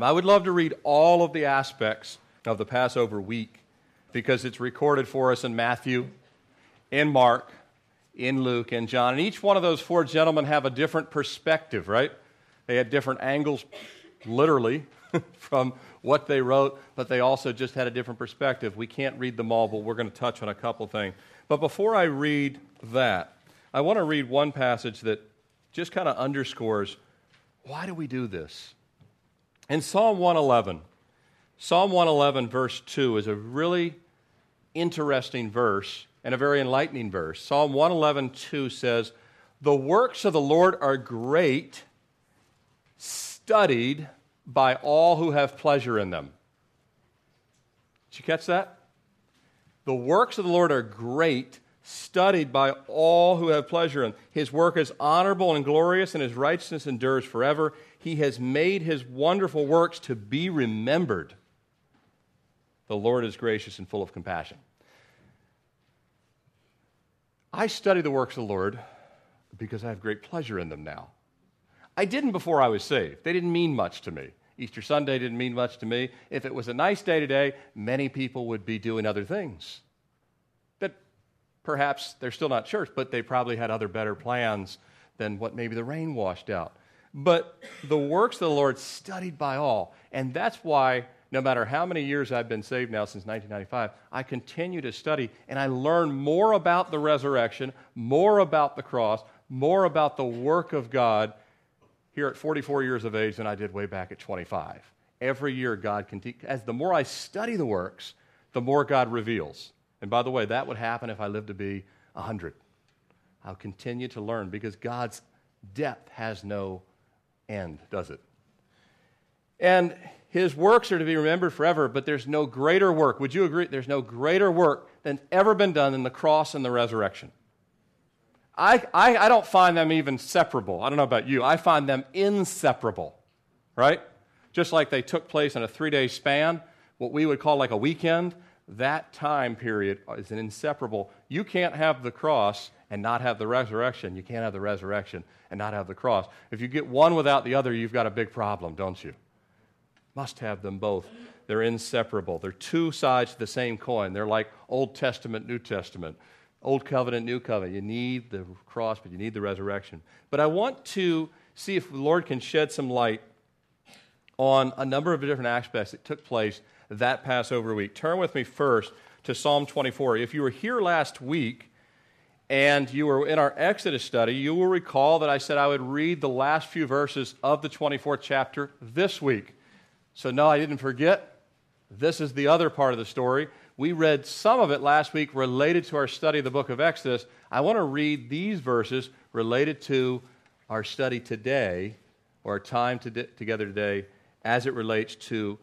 I would love to read all of the aspects of the Passover week because it's recorded for us in Matthew, in Mark, in Luke, and John. And each one of those four gentlemen have a different perspective, right? They had different angles, literally, from what they wrote, but they also just had a different perspective. We can't read them all, but we're going to touch on a couple things. But before I read that, I want to read one passage that just kind of underscores why do we do this? In Psalm 111, Psalm 111, verse 2, is a really interesting verse and a very enlightening verse. Psalm 111, 2 says, The works of the Lord are great, studied by all who have pleasure in them. Did you catch that? The works of the Lord are great, studied by all who have pleasure in. His work is honorable and glorious, and his righteousness endures forever. He has made his wonderful works to be remembered. The Lord is gracious and full of compassion. I study the works of the Lord because I have great pleasure in them now. I didn't before I was saved. They didn't mean much to me. Easter Sunday didn't mean much to me. If it was a nice day today, many people would be doing other things. That perhaps they're still not church, but they probably had other better plans than what maybe the rain washed out. But the works of the Lord studied by all. And that's why, no matter how many years I've been saved now since 1995, I continue to study and I learn more about the resurrection, more about the cross, more about the work of God here at 44 years of age than I did way back at 25. Every year, God continues. As the more I study the works, the more God reveals. And by the way, that would happen if I lived to be 100. I'll continue to learn because God's depth has no end, does it? And his works are to be remembered forever, but there's no greater work. Would you agree? There's no greater work than ever been done than the cross and the resurrection. I, I, I don't find them even separable. I don't know about you. I find them inseparable, right? Just like they took place in a three day span, what we would call like a weekend, that time period is an inseparable. You can't have the cross and not have the resurrection. You can't have the resurrection and not have the cross. If you get one without the other, you've got a big problem, don't you? Must have them both. They're inseparable. They're two sides of the same coin. They're like Old Testament, New Testament. Old covenant, new covenant. You need the cross, but you need the resurrection. But I want to see if the Lord can shed some light on a number of different aspects that took place that Passover week. Turn with me first to Psalm 24. If you were here last week, and you were in our Exodus study, you will recall that I said I would read the last few verses of the 24th chapter this week. So, no, I didn't forget. This is the other part of the story. We read some of it last week related to our study of the book of Exodus. I want to read these verses related to our study today, or our time to together today, as it relates to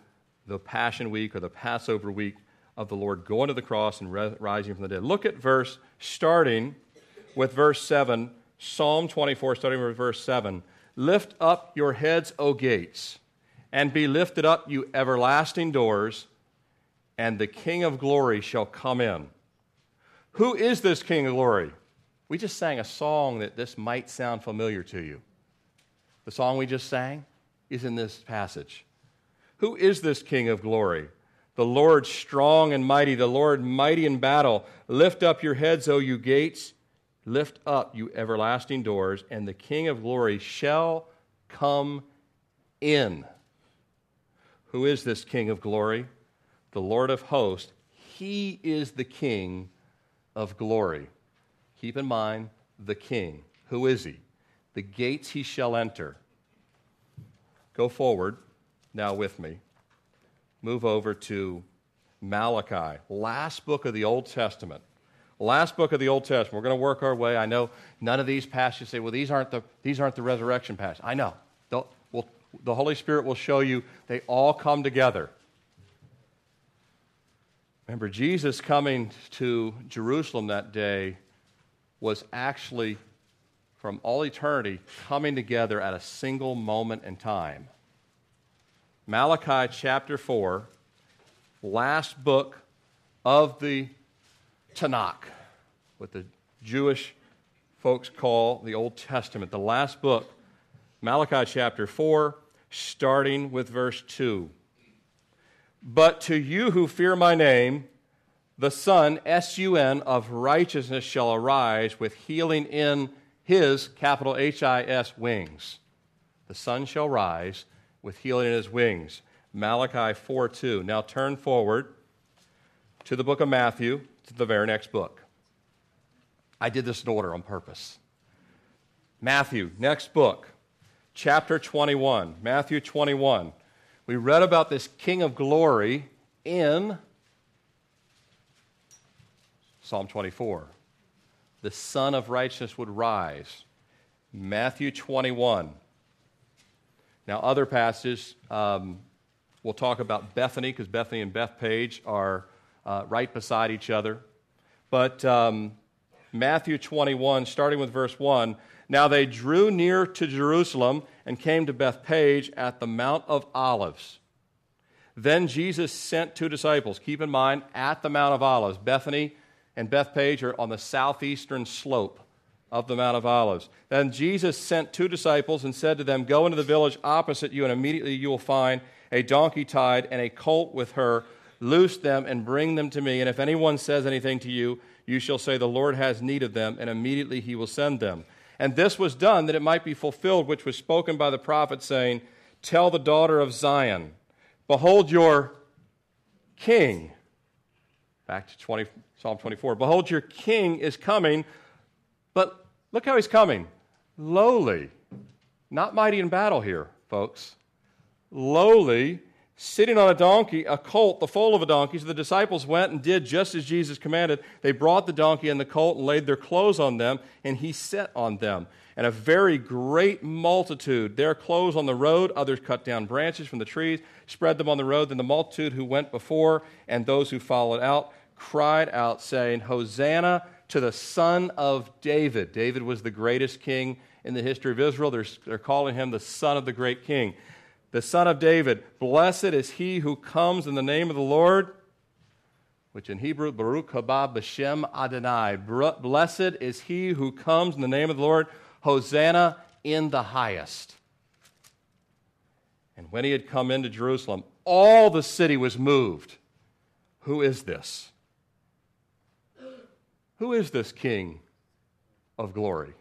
the Passion Week or the Passover week of the Lord going to the cross and rising from the dead. Look at verse, starting with verse 7, Psalm 24, starting with verse 7. Lift up your heads, O gates, and be lifted up, you everlasting doors, and the King of glory shall come in. Who is this King of glory? We just sang a song that this might sound familiar to you. The song we just sang is in this passage. Who is this King of glory? The Lord strong and mighty, the Lord mighty in battle. Lift up your heads, O you gates. Lift up, you everlasting doors, and the King of glory shall come in. Who is this King of glory? The Lord of hosts. He is the King of glory. Keep in mind the King. Who is he? The gates he shall enter. Go forward now with me move over to Malachi, last book of the Old Testament. Last book of the Old Testament. We're going to work our way. I know none of these passages say, well, these aren't the, these aren't the resurrection passages. I know. We'll, the Holy Spirit will show you they all come together. Remember, Jesus coming to Jerusalem that day was actually, from all eternity, coming together at a single moment in time. Malachi chapter 4, last book of the Tanakh, what the Jewish folks call the Old Testament, the last book, Malachi chapter 4, starting with verse 2. But to you who fear my name, the Sun, S U N, of righteousness shall arise with healing in his, capital H I S, wings. The sun shall rise with healing in his wings. Malachi 4 2. Now turn forward to the book of Matthew, to the very next book. I did this in order on purpose. Matthew, next book, chapter 21. Matthew 21. We read about this King of glory in Psalm 24. The Sun of Righteousness would rise. Matthew 21. Now, other passages, um, we'll talk about Bethany, because Bethany and Bethphage are uh, right beside each other. But um, Matthew 21, starting with verse 1 Now they drew near to Jerusalem and came to Bethphage at the Mount of Olives. Then Jesus sent two disciples. Keep in mind, at the Mount of Olives. Bethany and Bethphage are on the southeastern slope of the Mount of Olives. Then Jesus sent two disciples and said to them, Go into the village opposite you, and immediately you will find a donkey tied and a colt with her. Loose them and bring them to me. And if anyone says anything to you, you shall say, The Lord has need of them, and immediately he will send them. And this was done that it might be fulfilled, which was spoken by the prophet, saying, Tell the daughter of Zion, Behold your king. Back to 20, Psalm 24. Behold, your king is coming, but look how he's coming. Lowly. Not mighty in battle here, folks. Lowly sitting on a donkey, a colt, the foal of a donkey. So the disciples went and did just as Jesus commanded. They brought the donkey and the colt and laid their clothes on them, and he sat on them. And a very great multitude, their clothes on the road, others cut down branches from the trees, spread them on the road. Then the multitude who went before and those who followed out cried out, saying, Hosanna to the Son of David. David was the greatest king in the history of Israel. They're, they're calling him the Son of the great king the son of David. Blessed is he who comes in the name of the Lord, which in Hebrew, Baruch haba b'shem Adonai. Blessed is he who comes in the name of the Lord. Hosanna in the highest. And when he had come into Jerusalem, all the city was moved. Who is this? Who is this King of glory?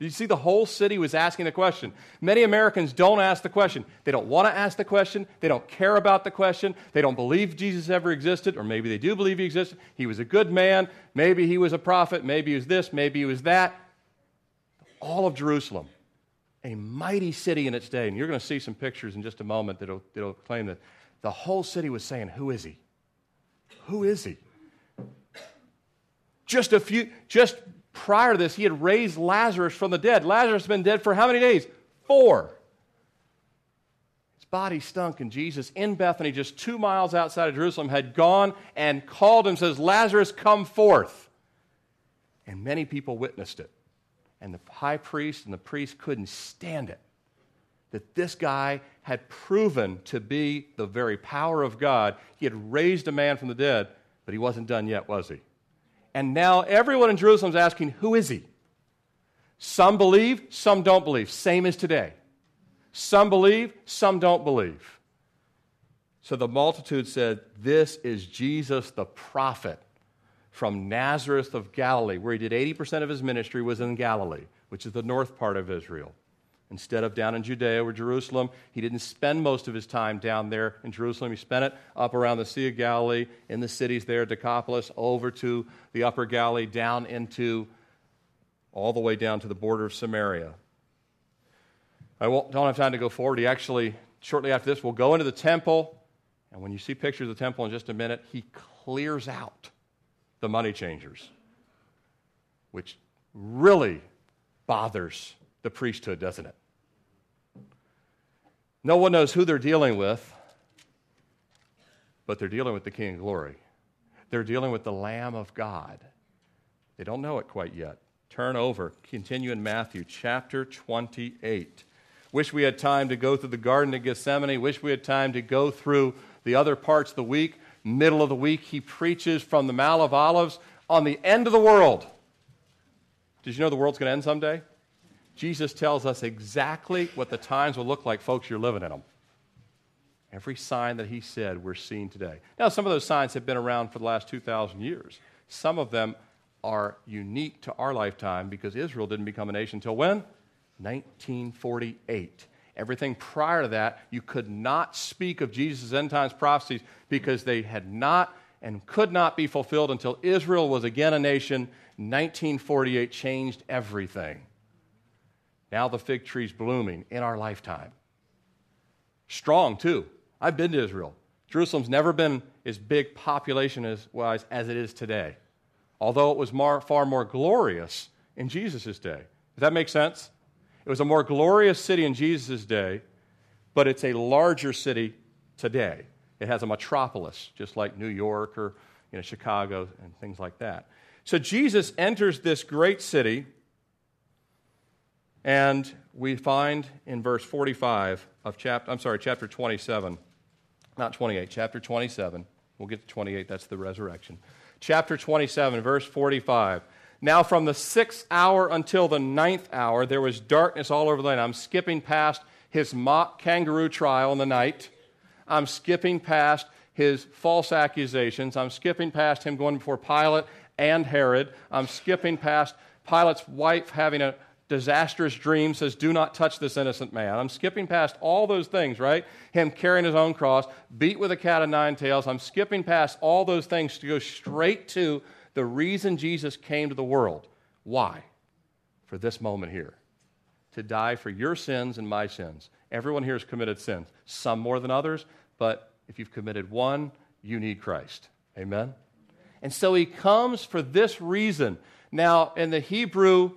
Did you see the whole city was asking the question? Many Americans don't ask the question. They don't want to ask the question. They don't care about the question. They don't believe Jesus ever existed, or maybe they do believe he existed. He was a good man. Maybe he was a prophet. Maybe he was this. Maybe he was that. All of Jerusalem, a mighty city in its day. And you're going to see some pictures in just a moment that'll, that'll claim that the whole city was saying, Who is he? Who is he? Just a few, just prior to this, he had raised Lazarus from the dead. Lazarus had been dead for how many days? Four. His body stunk, and Jesus in Bethany, just two miles outside of Jerusalem, had gone and called him, says, Lazarus, come forth. And many people witnessed it. And the high priest and the priest couldn't stand it. That this guy had proven to be the very power of God. He had raised a man from the dead, but he wasn't done yet, was he? And now everyone in Jerusalem is asking, Who is he? Some believe, some don't believe. Same as today. Some believe, some don't believe. So the multitude said, This is Jesus the prophet from Nazareth of Galilee, where he did 80% of his ministry was in Galilee, which is the north part of Israel. Instead of down in Judea or Jerusalem, he didn't spend most of his time down there in Jerusalem. He spent it up around the Sea of Galilee, in the cities there, Decapolis, over to the upper Galilee, down into all the way down to the border of Samaria. I don't have time to go forward. He actually, shortly after this, will go into the temple. And when you see pictures of the temple in just a minute, he clears out the money changers, which really bothers the priesthood, doesn't it? No one knows who they're dealing with, but they're dealing with the King of Glory. They're dealing with the Lamb of God. They don't know it quite yet. Turn over, continue in Matthew chapter 28. Wish we had time to go through the Garden of Gethsemane. Wish we had time to go through the other parts of the week. Middle of the week, he preaches from the Mount of Olives on the end of the world. Did you know the world's going to end someday? Jesus tells us exactly what the times will look like, folks, you're living in them. Every sign that he said we're seeing today. Now, some of those signs have been around for the last 2,000 years. Some of them are unique to our lifetime because Israel didn't become a nation until when? 1948. Everything prior to that, you could not speak of Jesus' end times prophecies because they had not and could not be fulfilled until Israel was again a nation. 1948 changed everything. Now the fig tree's blooming in our lifetime. Strong, too. I've been to Israel. Jerusalem's never been as big population wise as it is today, although it was more, far more glorious in Jesus' day. Does that make sense? It was a more glorious city in Jesus' day, but it's a larger city today. It has a metropolis, just like New York or you know, Chicago and things like that. So Jesus enters this great city, and we find in verse 45 of chapter, I'm sorry, chapter 27, not 28, chapter 27. We'll get to 28, that's the resurrection. Chapter 27, verse 45. Now, from the sixth hour until the ninth hour, there was darkness all over the land. I'm skipping past his mock kangaroo trial in the night. I'm skipping past his false accusations. I'm skipping past him going before Pilate and Herod. I'm skipping past Pilate's wife having a disastrous dream, says, Do not touch this innocent man. I'm skipping past all those things, right? Him carrying his own cross, beat with a cat of nine tails. I'm skipping past all those things to go straight to the reason Jesus came to the world. Why? For this moment here to die for your sins and my sins. Everyone here has committed sins, some more than others, but if you've committed one, you need Christ. Amen? And so he comes for this reason. Now, in the Hebrew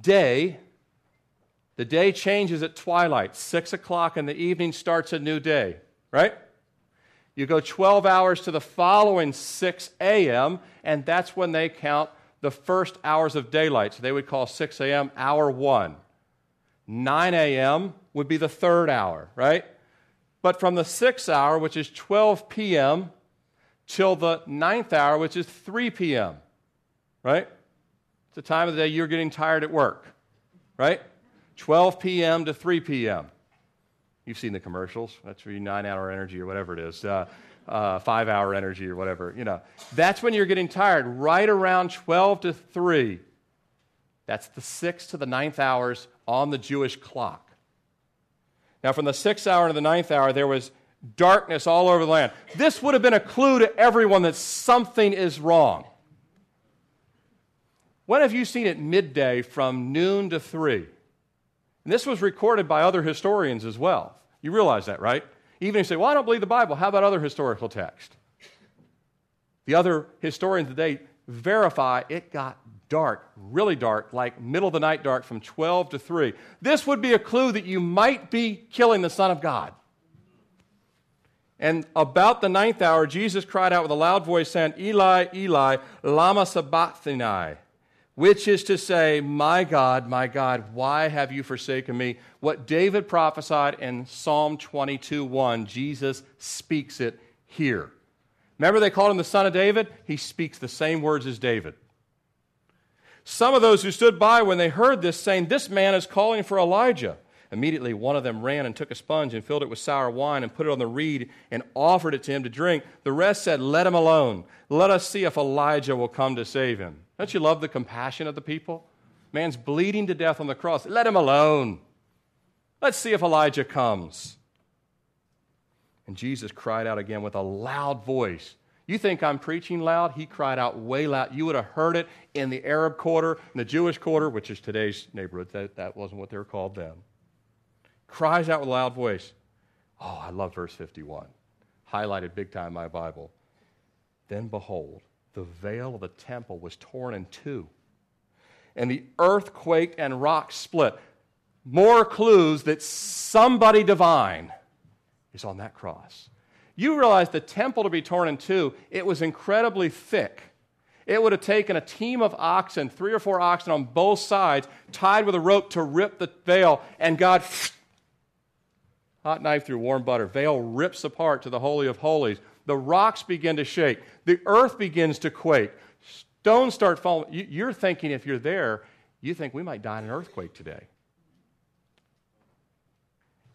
day, the day changes at twilight. Six o'clock in the evening starts a new day, right? You go 12 hours to the following 6 a.m., and that's when they count the first hours of daylight. So they would call 6 a.m. hour one. 9 a.m. would be the third hour, right? But from the sixth hour, which is 12 p.m., till the ninth hour, which is 3 p.m., right? The time of the day you're getting tired at work, right? 12 p.m. to 3 p.m. You've seen the commercials. That's for your nine hour energy or whatever it is, uh, uh, five hour energy or whatever. You know, that's when you're getting tired, right around 12 to 3. That's the sixth to the ninth hours on the Jewish clock. Now, from the sixth hour to the ninth hour, there was darkness all over the land. This would have been a clue to everyone that something is wrong. When have you seen it midday from noon to 3? And this was recorded by other historians as well. You realize that, right? Even if you say, well, I don't believe the Bible, how about other historical text? The other historians today verify it got dark, really dark, like middle of the night dark from 12 to 3. This would be a clue that you might be killing the Son of God. And about the ninth hour, Jesus cried out with a loud voice, saying, Eli, Eli, lama sabachthani which is to say, My God, my God, why have you forsaken me? What David prophesied in Psalm 22 1, Jesus speaks it here. Remember, they called him the son of David? He speaks the same words as David. Some of those who stood by when they heard this, saying, This man is calling for Elijah. Immediately, one of them ran and took a sponge and filled it with sour wine and put it on the reed and offered it to him to drink. The rest said, Let him alone. Let us see if Elijah will come to save him. Don't you love the compassion of the people? Man's bleeding to death on the cross. Let him alone. Let's see if Elijah comes. And Jesus cried out again with a loud voice. You think I'm preaching loud? He cried out way loud. You would have heard it in the Arab quarter, in the Jewish quarter, which is today's neighborhood. That, that wasn't what they were called then. Cries out with a loud voice. Oh, I love verse 51. Highlighted big time in my Bible. Then behold, the veil of the temple was torn in two, and the earth quaked and rocks split. More clues that somebody divine is on that cross. You realize the temple to be torn in two, it was incredibly thick. It would have taken a team of oxen, three or four oxen on both sides, tied with a rope to rip the veil, and God, hot knife through warm butter, veil rips apart to the Holy of Holies. The rocks begin to shake. The earth begins to quake. Stones start falling. You're thinking if you're there, you think we might die in an earthquake today.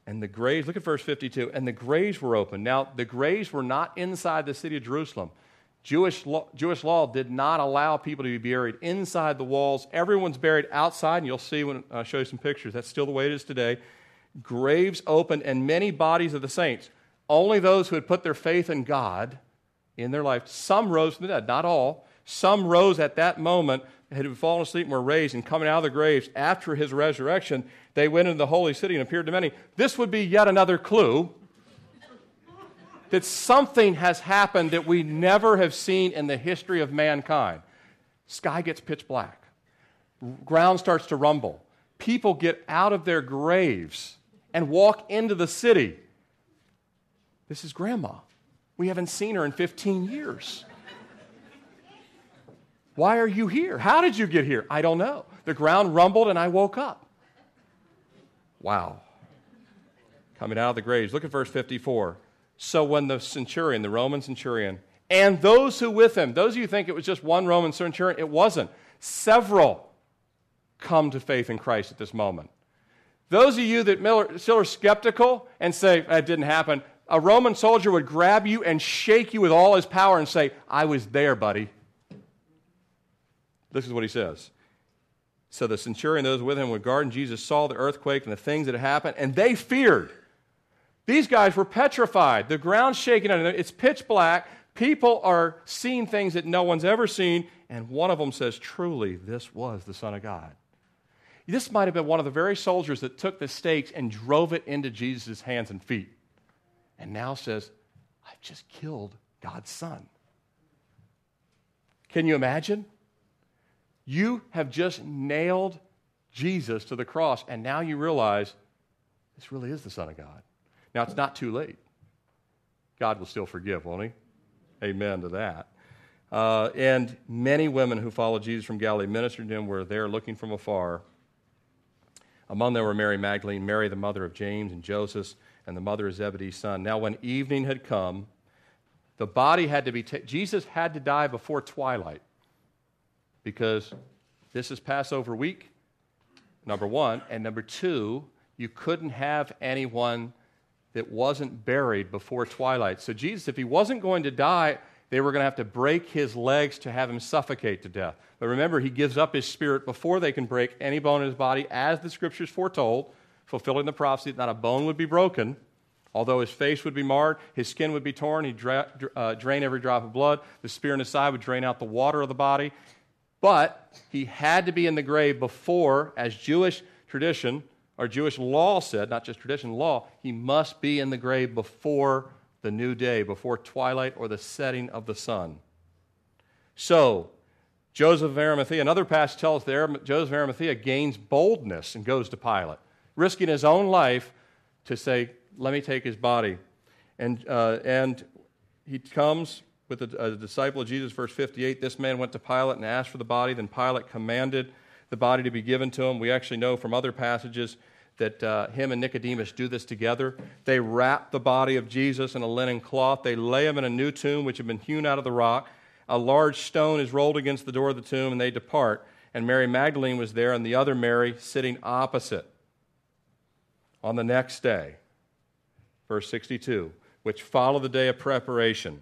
And the graves, look at verse 52, and the graves were open. Now, the graves were not inside the city of Jerusalem. Jewish law, Jewish law did not allow people to be buried inside the walls. Everyone's buried outside, and you'll see when I show you some pictures. That's still the way it is today. Graves opened, and many bodies of the saints. Only those who had put their faith in God in their life. Some rose from the dead, not all. Some rose at that moment, had fallen asleep and were raised, and coming out of the graves after his resurrection, they went into the holy city and appeared to many. This would be yet another clue that something has happened that we never have seen in the history of mankind. Sky gets pitch black, ground starts to rumble, people get out of their graves and walk into the city. This is grandma. We haven't seen her in 15 years. Why are you here? How did you get here? I don't know. The ground rumbled and I woke up. Wow. Coming out of the graves. Look at verse 54. So when the centurion, the Roman centurion, and those who with him, those of you think it was just one Roman centurion, it wasn't. Several come to faith in Christ at this moment. Those of you that still are skeptical and say, that didn't happen, a Roman soldier would grab you and shake you with all his power and say, I was there, buddy. This is what he says. So the centurion, those with him, would guard, and Jesus saw the earthquake and the things that had happened, and they feared. These guys were petrified. The ground's shaking under them. It's pitch black. People are seeing things that no one's ever seen, and one of them says, Truly, this was the Son of God. This might have been one of the very soldiers that took the stakes and drove it into Jesus' hands and feet, and now says, I've just killed God's Son. Can you imagine? You have just nailed Jesus to the cross, and now you realize this really is the Son of God. Now, it's not too late. God will still forgive, won't He? Amen to that. Uh, and many women who followed Jesus from Galilee ministered to him were there looking from afar. Among them were Mary Magdalene, Mary, the mother of James and Joseph, and the mother of Zebedee's son. Now, when evening had come, the body had to be taken. Jesus had to die before twilight because this is Passover week, number one. And number two, you couldn't have anyone that wasn't buried before twilight. So, Jesus, if he wasn't going to die, they were going to have to break his legs to have him suffocate to death. But remember, he gives up his spirit before they can break any bone in his body, as the scriptures foretold, fulfilling the prophecy that not a bone would be broken. Although his face would be marred, his skin would be torn, he'd dra- uh, drain every drop of blood, the spear in his side would drain out the water of the body, but he had to be in the grave before, as Jewish tradition or Jewish law said, not just tradition, law, he must be in the grave before the new day, before twilight or the setting of the sun. So, Joseph of Arimathea, another passage tells us that Joseph of Arimathea gains boldness and goes to Pilate, risking his own life to say, Let me take his body. And, uh, and he comes with a, a disciple of Jesus, verse 58. This man went to Pilate and asked for the body. Then Pilate commanded the body to be given to him. We actually know from other passages that uh, him and Nicodemus do this together. They wrap the body of Jesus in a linen cloth. They lay him in a new tomb which had been hewn out of the rock. A large stone is rolled against the door of the tomb, and they depart. And Mary Magdalene was there, and the other Mary sitting opposite. On the next day, verse 62, which followed the day of preparation,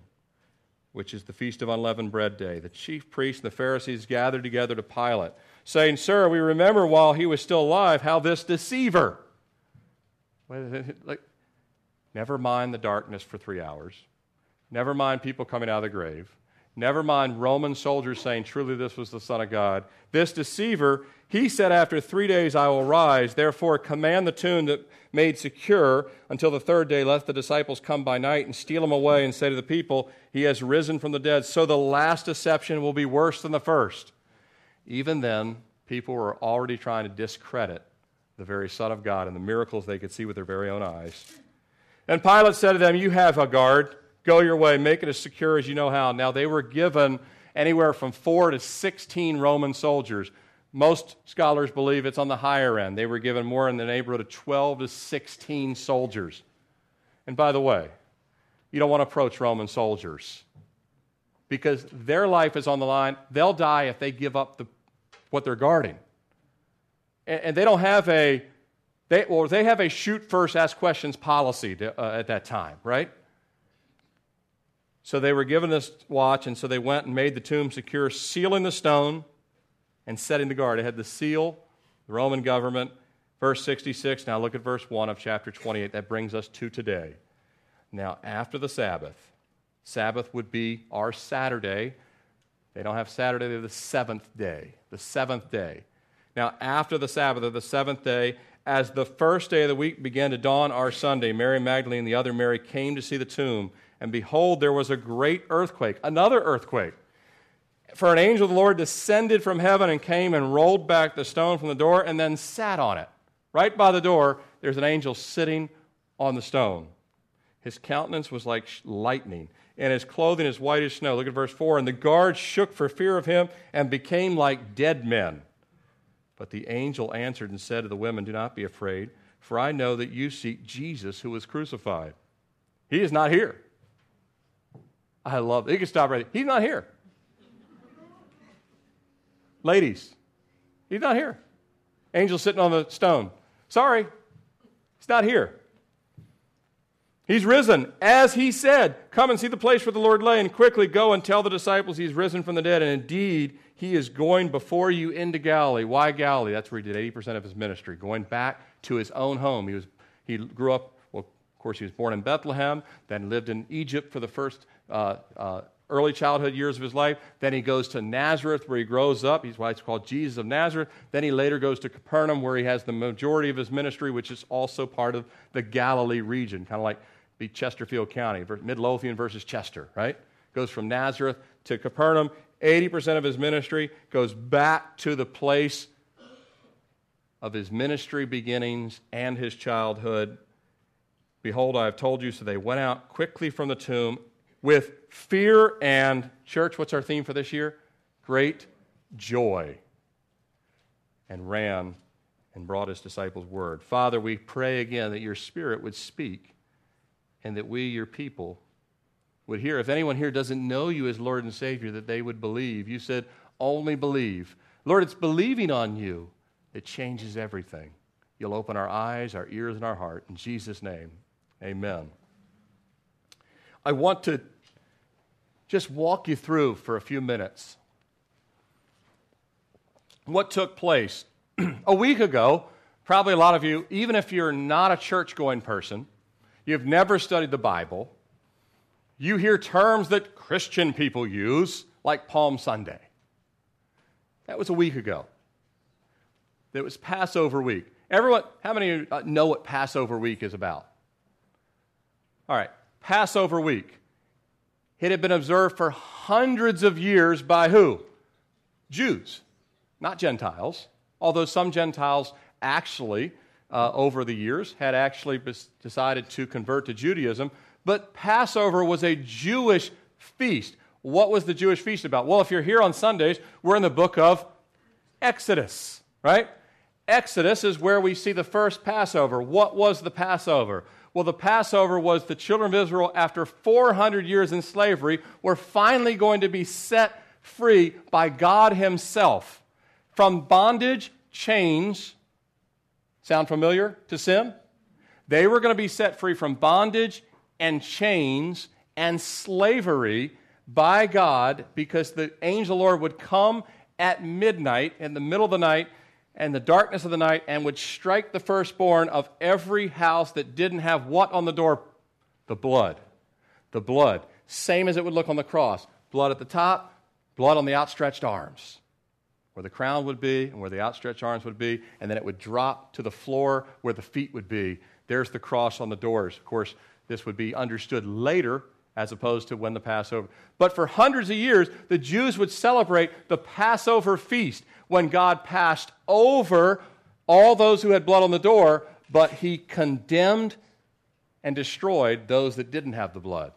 which is the Feast of Unleavened Bread Day. The chief priests and the Pharisees gathered together to Pilate, saying, Sir, we remember while he was still alive how this deceiver, like, never mind the darkness for three hours, never mind people coming out of the grave, never mind Roman soldiers saying, Truly this was the Son of God. This deceiver, he said, After three days I will rise, therefore command the tomb that made secure until the third day, let the disciples come by night and steal him away and say to the people, He has risen from the dead. So the last deception will be worse than the first. Even then, people were already trying to discredit the very Son of God and the miracles they could see with their very own eyes. And Pilate said to them, You have a guard. Go your way. Make it as secure as you know how. Now, they were given anywhere from four to 16 Roman soldiers most scholars believe it's on the higher end. They were given more in the neighborhood of 12 to 16 soldiers. And by the way, you don't want to approach Roman soldiers because their life is on the line. They'll die if they give up the, what they're guarding. and, and they don't have a they, or they have a shoot first, ask questions policy to, uh, at that time, right? So they were given this watch, and so they went and made the tomb secure, sealing the stone and setting the guard. It had the seal, the Roman government. Verse 66, now look at verse 1 of chapter 28. That brings us to today. Now, after the Sabbath, Sabbath would be our Saturday. They don't have Saturday, they have the seventh day. The seventh day. Now, after the Sabbath, of the seventh day, as the first day of the week began to dawn, our Sunday, Mary Magdalene and the other Mary came to see the tomb and behold, there was a great earthquake, another earthquake. For an angel of the Lord descended from heaven and came and rolled back the stone from the door and then sat on it. Right by the door, there's an angel sitting on the stone. His countenance was like lightning, and his clothing as white as snow. Look at verse 4. And the guards shook for fear of him and became like dead men. But the angel answered and said to the women, Do not be afraid, for I know that you seek Jesus who was crucified. He is not here I love it. You can stop right there. He's not here. Ladies, he's not here. Angel sitting on the stone. Sorry, he's not here. He's risen, as he said. Come and see the place where the Lord lay, and quickly go and tell the disciples he's risen from the dead. And indeed, he is going before you into Galilee. Why Galilee? That's where he did 80% of his ministry, going back to his own home. He, was, he grew up, well, of course, he was born in Bethlehem, then lived in Egypt for the first uh, uh, early childhood years of his life. Then he goes to Nazareth, where he grows up. He's why it's called Jesus of Nazareth. Then he later goes to Capernaum, where he has the majority of his ministry, which is also part of the Galilee region, kind of like be Chesterfield County, Midlothian versus Chester, right? Goes from Nazareth to Capernaum. 80% of his ministry goes back to the place of his ministry beginnings and his childhood. Behold, I have told you. So they went out quickly from the tomb with fear and, church, what's our theme for this year? Great joy. And ran and brought his disciples word. Father, we pray again that your spirit would speak and that we, your people, would hear. If anyone here doesn't know you as Lord and Savior, that they would believe. You said, only believe. Lord, it's believing on you that changes everything. You'll open our eyes, our ears, and our heart. In Jesus' name, amen. I want to just walk you through for a few minutes what took place. a week ago, probably a lot of you, even if you're not a church going person, you've never studied the Bible, you hear terms that Christian people use, like Palm Sunday. That was a week ago. It was Passover week. Everyone, how many of you uh, know what Passover week is about? All right, Passover week. It had been observed for hundreds of years by who? Jews, not Gentiles, although some Gentiles actually, uh, over the years, had actually decided to convert to Judaism. But Passover was a Jewish feast. What was the Jewish feast about? Well, if you're here on Sundays, we're in the book of Exodus, right? Exodus is where we see the first Passover. What was the Passover? Well, the Passover was the children of Israel, after 400 years in slavery, were finally going to be set free by God Himself from bondage, chains. Sound familiar to sin? They were going to be set free from bondage and chains and slavery by God because the angel of the Lord would come at midnight, in the middle of the night, and the darkness of the night and would strike the firstborn of every house that didn't have what on the door? The blood. The blood. Same as it would look on the cross. Blood at the top, blood on the outstretched arms, where the crown would be and where the outstretched arms would be, and then it would drop to the floor where the feet would be. There's the cross on the doors. Of course, this would be understood later as opposed to when the Passover. But for hundreds of years, the Jews would celebrate the Passover feast when God passed over all those who had blood on the door, but he condemned and destroyed those that didn't have the blood.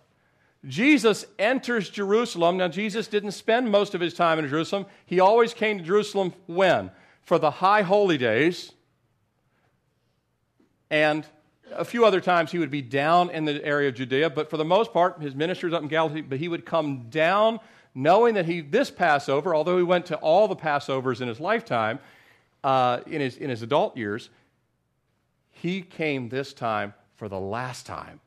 Jesus enters Jerusalem. Now, Jesus didn't spend most of his time in Jerusalem. He always came to Jerusalem when? For the high holy days and a few other times he would be down in the area of Judea, but for the most part, his ministry was up in Galilee, but he would come down knowing that he, this Passover, although he went to all the Passovers in his lifetime, uh, in, his, in his adult years, he came this time for the last time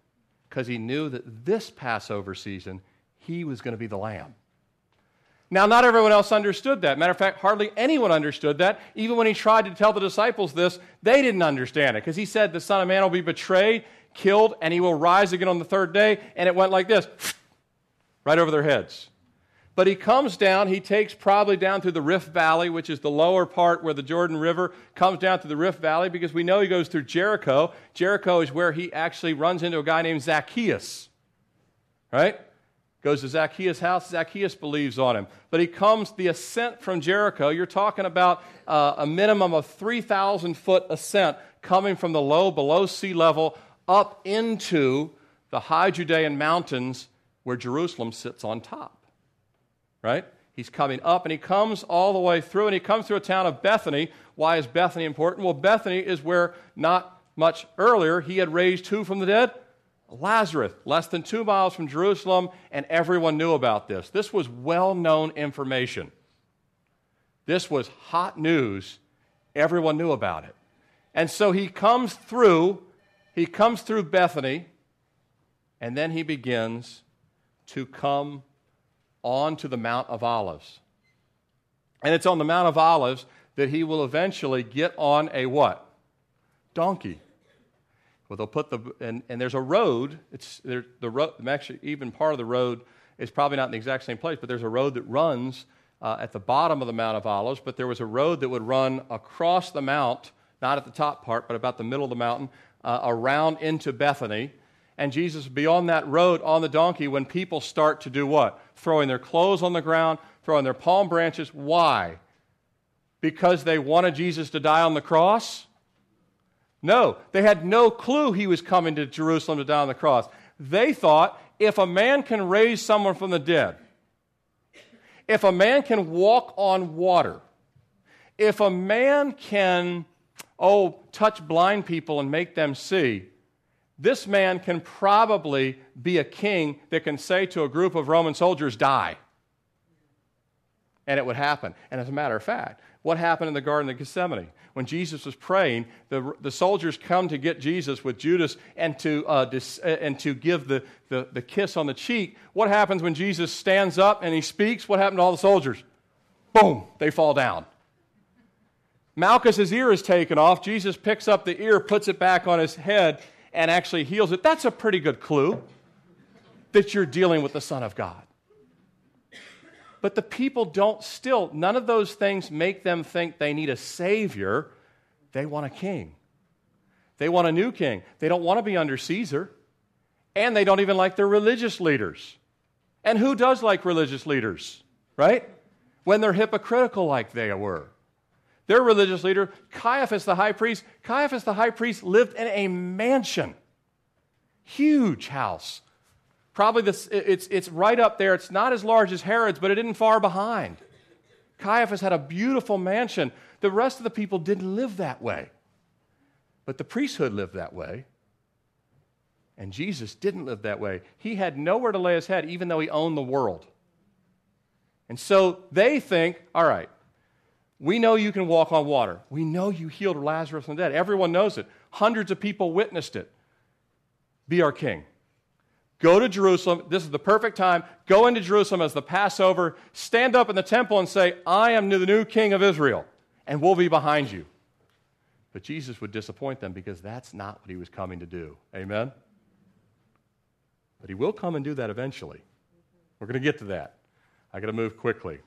because he knew that this Passover season, he was going to be the lamb. Now, not everyone else understood that. Matter of fact, hardly anyone understood that. Even when he tried to tell the disciples this, they didn't understand it because he said the Son of Man will be betrayed, killed, and he will rise again on the third day. And it went like this right over their heads. But he comes down, he takes probably down through the Rift Valley, which is the lower part where the Jordan River comes down to the Rift Valley, because we know he goes through Jericho. Jericho is where he actually runs into a guy named Zacchaeus. Right? Goes to Zacchaeus' house. Zacchaeus believes on him. But he comes, the ascent from Jericho, you're talking about uh, a minimum of 3,000 foot ascent coming from the low, below sea level, up into the high Judean mountains where Jerusalem sits on top right? He's coming up and he comes all the way through and he comes through a town of Bethany. Why is Bethany important? Well, Bethany is where not much earlier he had raised who from the dead? Lazarus, less than two miles from Jerusalem, and everyone knew about this. This was well known information. This was hot news. Everyone knew about it. And so he comes through, he comes through Bethany, and then he begins to come on to the Mount of Olives. And it's on the Mount of Olives that he will eventually get on a what? Donkey. Well, they'll put the, and, and there's a road. It's there, the road, actually, even part of the road is probably not in the exact same place, but there's a road that runs uh, at the bottom of the Mount of Olives, but there was a road that would run across the mount, not at the top part, but about the middle of the mountain, uh, around into Bethany and Jesus would be on that road on the donkey when people start to do what? Throwing their clothes on the ground, throwing their palm branches. Why? Because they wanted Jesus to die on the cross? No, they had no clue he was coming to Jerusalem to die on the cross. They thought if a man can raise someone from the dead, if a man can walk on water, if a man can, oh, touch blind people and make them see, this man can probably be a king that can say to a group of Roman soldiers, die. And it would happen. And as a matter of fact, what happened in the Garden of Gethsemane? When Jesus was praying, the, the soldiers come to get Jesus with Judas and to, uh, dis, uh, and to give the, the, the kiss on the cheek. What happens when Jesus stands up and he speaks? What happened to all the soldiers? Boom, they fall down. Malchus's ear is taken off. Jesus picks up the ear, puts it back on his head, and actually heals it, that's a pretty good clue that you're dealing with the Son of God. But the people don't still, none of those things make them think they need a Savior. They want a king. They want a new king. They don't want to be under Caesar. And they don't even like their religious leaders. And who does like religious leaders, right? When they're hypocritical like they were. Their religious leader, Caiaphas the high priest, Caiaphas the high priest lived in a mansion, huge house. Probably this, it's, it's right up there. It's not as large as Herod's, but it isn't far behind. Caiaphas had a beautiful mansion. The rest of the people didn't live that way. But the priesthood lived that way. And Jesus didn't live that way. He had nowhere to lay his head, even though he owned the world. And so they think, all right, we know you can walk on water. We know you healed Lazarus from the dead. Everyone knows it. Hundreds of people witnessed it. Be our king. Go to Jerusalem. This is the perfect time. Go into Jerusalem as the Passover. Stand up in the temple and say, I am the new king of Israel, and we'll be behind you. But Jesus would disappoint them because that's not what he was coming to do. Amen? But he will come and do that eventually. We're going to get to that. I got to move quickly.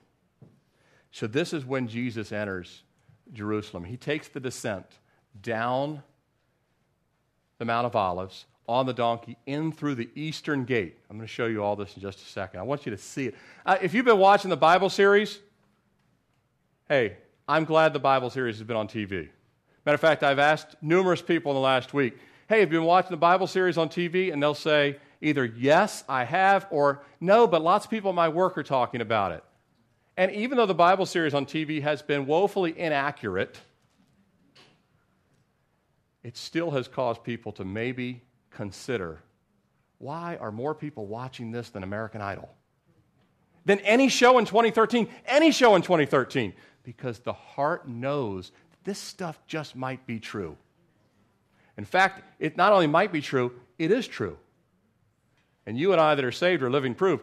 So, this is when Jesus enters Jerusalem. He takes the descent down the Mount of Olives on the donkey in through the eastern gate. I'm going to show you all this in just a second. I want you to see it. Uh, if you've been watching the Bible series, hey, I'm glad the Bible series has been on TV. Matter of fact, I've asked numerous people in the last week, hey, have you been watching the Bible series on TV? And they'll say either yes, I have, or no, but lots of people at my work are talking about it. And even though the Bible series on TV has been woefully inaccurate, it still has caused people to maybe consider why are more people watching this than American Idol? Than any show in 2013, any show in 2013. Because the heart knows this stuff just might be true. In fact, it not only might be true, it is true. And you and I that are saved are living proof.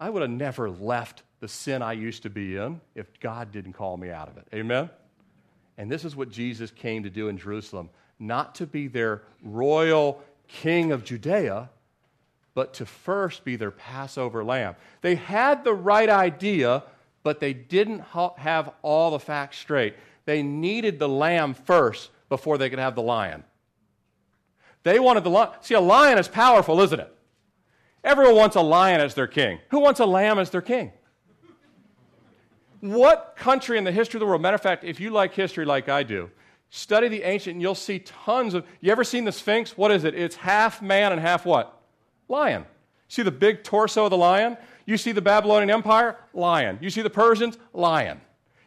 I would have never left the sin I used to be in if God didn't call me out of it. Amen? And this is what Jesus came to do in Jerusalem not to be their royal king of Judea, but to first be their Passover lamb. They had the right idea, but they didn't have all the facts straight. They needed the lamb first before they could have the lion. They wanted the lion. See, a lion is powerful, isn't it? Everyone wants a lion as their king. Who wants a lamb as their king? What country in the history of the world, matter of fact, if you like history like I do, study the ancient and you'll see tons of. You ever seen the Sphinx? What is it? It's half man and half what? Lion. See the big torso of the lion? You see the Babylonian Empire? Lion. You see the Persians? Lion.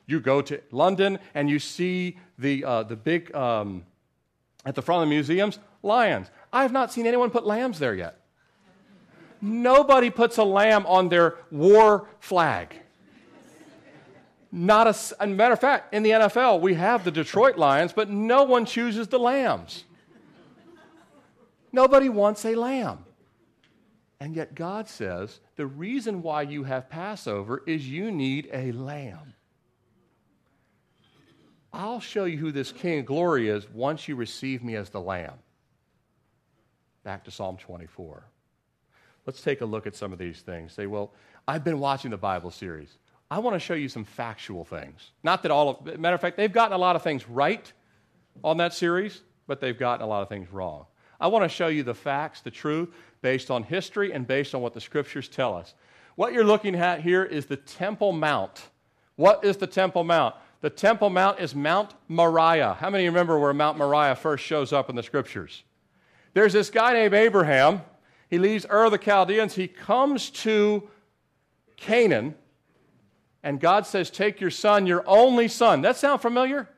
You go to London and you see the, uh, the big, um, at the front of the museums, lions. I have not seen anyone put lambs there yet. Nobody puts a lamb on their war flag. Not a, a matter of fact, in the NFL, we have the Detroit Lions, but no one chooses the lambs. Nobody wants a lamb. And yet, God says the reason why you have Passover is you need a lamb. I'll show you who this King of Glory is once you receive me as the lamb. Back to Psalm 24. Let's take a look at some of these things. Say, well, I've been watching the Bible series. I want to show you some factual things. Not that all of, matter of fact, they've gotten a lot of things right on that series, but they've gotten a lot of things wrong. I want to show you the facts, the truth, based on history and based on what the scriptures tell us. What you're looking at here is the Temple Mount. What is the Temple Mount? The Temple Mount is Mount Moriah. How many remember where Mount Moriah first shows up in the scriptures? There's this guy named Abraham. He leaves Ur of the Chaldeans. He comes to Canaan, and God says, Take your son, your only son. That sound familiar?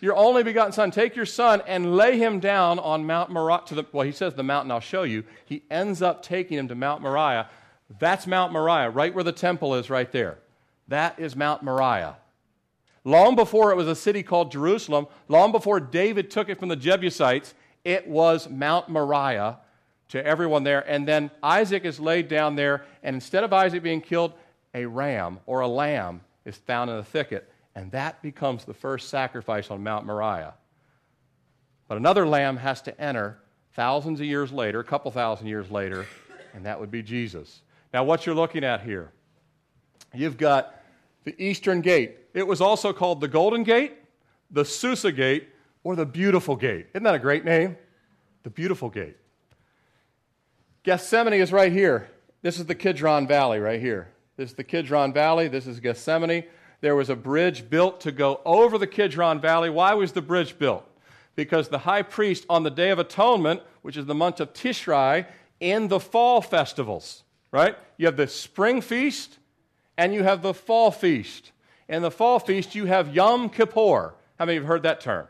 Your only begotten son. Take your son and lay him down on Mount Moriah. To the, well, he says the mountain I'll show you. He ends up taking him to Mount Moriah. That's Mount Moriah, right where the temple is, right there. That is Mount Moriah. Long before it was a city called Jerusalem, long before David took it from the Jebusites, it was Mount Moriah to everyone there. And then Isaac is laid down there, and instead of Isaac being killed, a ram or a lamb is found in the thicket, and that becomes the first sacrifice on Mount Moriah. But another lamb has to enter thousands of years later, a couple thousand years later, and that would be Jesus. Now, what you're looking at here, you've got the Eastern Gate. It was also called the Golden Gate, the Susa Gate, or the Beautiful Gate. Isn't that a great name? The Beautiful Gate. Gethsemane is right here. This is the Kidron Valley right here. This is the Kidron Valley. This is Gethsemane. There was a bridge built to go over the Kidron Valley. Why was the bridge built? Because the high priest on the Day of Atonement, which is the month of Tishrei, in the fall festivals, right? You have the spring feast and you have the fall feast. In the fall feast, you have Yom Kippur. How many have heard that term?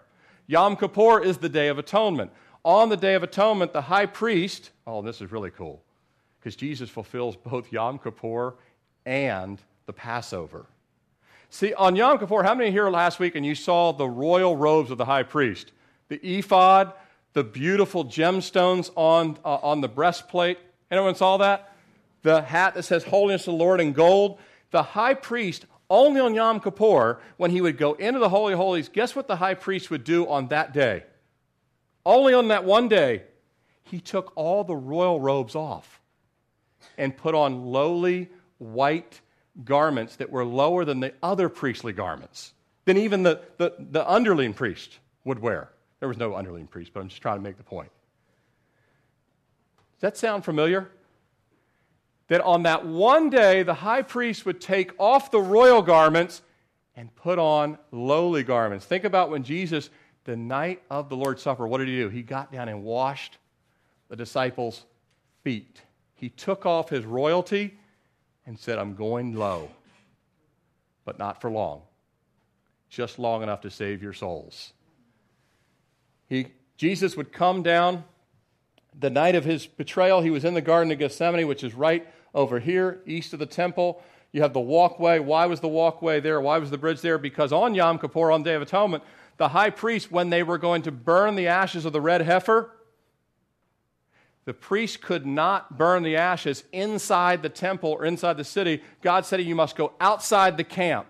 Yom Kippur is the Day of Atonement. On the Day of Atonement, the high priest, oh, this is really cool, because Jesus fulfills both Yom Kippur and the Passover. See, on Yom Kippur, how many here last week and you saw the royal robes of the high priest? The ephod, the beautiful gemstones on, uh, on the breastplate. Anyone saw that? The hat that says Holiness of the Lord in gold the high priest, only on Yom Kippur, when he would go into the Holy Holies, guess what the high priest would do on that day? Only on that one day, he took all the royal robes off and put on lowly white garments that were lower than the other priestly garments, than even the, the, the underling priest would wear. There was no underling priest, but I'm just trying to make the point. Does that sound familiar? that on that one day the high priest would take off the royal garments and put on lowly garments. Think about when Jesus, the night of the Lord's Supper, what did he do? He got down and washed the disciples' feet. He took off his royalty and said, I'm going low, but not for long, just long enough to save your souls. He, Jesus would come down the night of his betrayal, he was in the Garden of Gethsemane, which is right over here, east of the temple. You have the walkway. Why was the walkway there? Why was the bridge there? Because on Yom Kippur, on Day of Atonement, The high priest, when they were going to burn the ashes of the red heifer, the priest could not burn the ashes inside the temple or inside the city. God said, You must go outside the camp.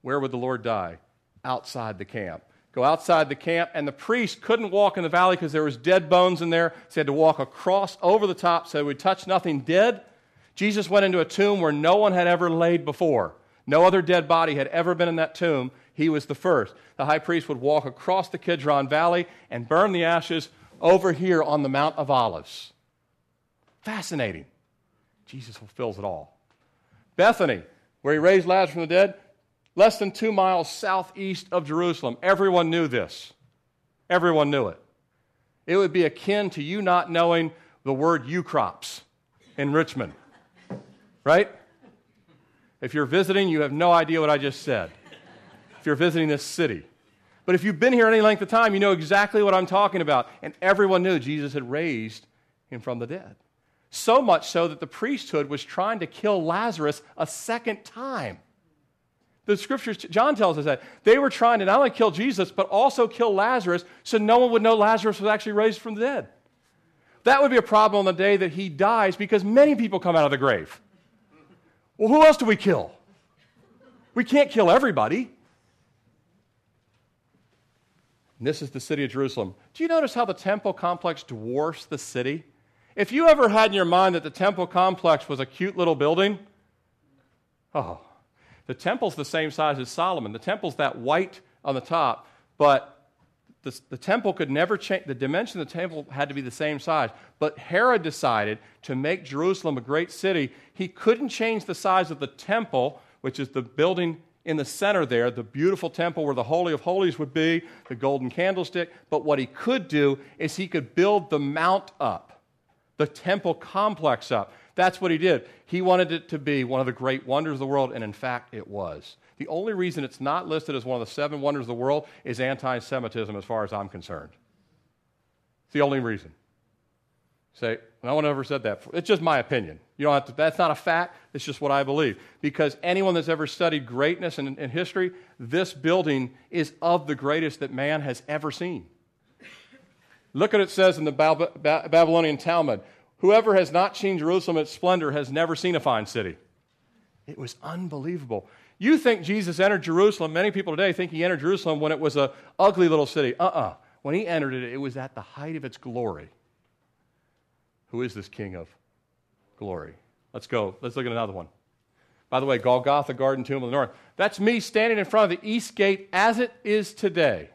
Where would the Lord die? Outside the camp. Go outside the camp, and the priest couldn't walk in the valley because there was dead bones in there. So he had to walk across over the top so he would touch nothing dead. Jesus went into a tomb where no one had ever laid before. No other dead body had ever been in that tomb. He was the first. The high priest would walk across the Kidron Valley and burn the ashes over here on the Mount of Olives. Fascinating. Jesus fulfills it all. Bethany, where he raised Lazarus from the dead, less than two miles southeast of Jerusalem. Everyone knew this. Everyone knew it. It would be akin to you not knowing the word Ukrop's in Richmond, right? If you're visiting, you have no idea what I just said. If you're visiting this city, but if you've been here any length of time, you know exactly what I'm talking about. And everyone knew Jesus had raised him from the dead. So much so that the priesthood was trying to kill Lazarus a second time. The scriptures, John tells us that they were trying to not only kill Jesus, but also kill Lazarus so no one would know Lazarus was actually raised from the dead. That would be a problem on the day that he dies because many people come out of the grave. Well, who else do we kill? We can't kill everybody. And this is the city of Jerusalem. Do you notice how the temple complex dwarfs the city? If you ever had in your mind that the temple complex was a cute little building, oh, the temple's the same size as Solomon. The temple's that white on the top, but the, the temple could never change, the dimension of the temple had to be the same size. But Herod decided to make Jerusalem a great city. He couldn't change the size of the temple, which is the building in the center there, the beautiful temple where the Holy of Holies would be, the golden candlestick. But what he could do is he could build the mount up, the temple complex up. That's what he did. He wanted it to be one of the great wonders of the world, and in fact, it was. The only reason it's not listed as one of the seven wonders of the world is anti Semitism, as far as I'm concerned. It's the only reason. Say, no one ever said that. It's just my opinion. You don't have to, that's not a fact. It's just what I believe. Because anyone that's ever studied greatness in, in history, this building is of the greatest that man has ever seen. Look at what it says in the Babylonian Talmud. Whoever has not seen Jerusalem its splendor has never seen a fine city. It was unbelievable. You think Jesus entered Jerusalem, many people today think he entered Jerusalem when it was a ugly little city. Uh uh-uh. uh When he entered it, it was at the height of its glory. Who is this King of glory? Let's go. Let's look at another one. By the way, Golgotha Garden Tomb of the North. That's me standing in front of the east gate as it is today.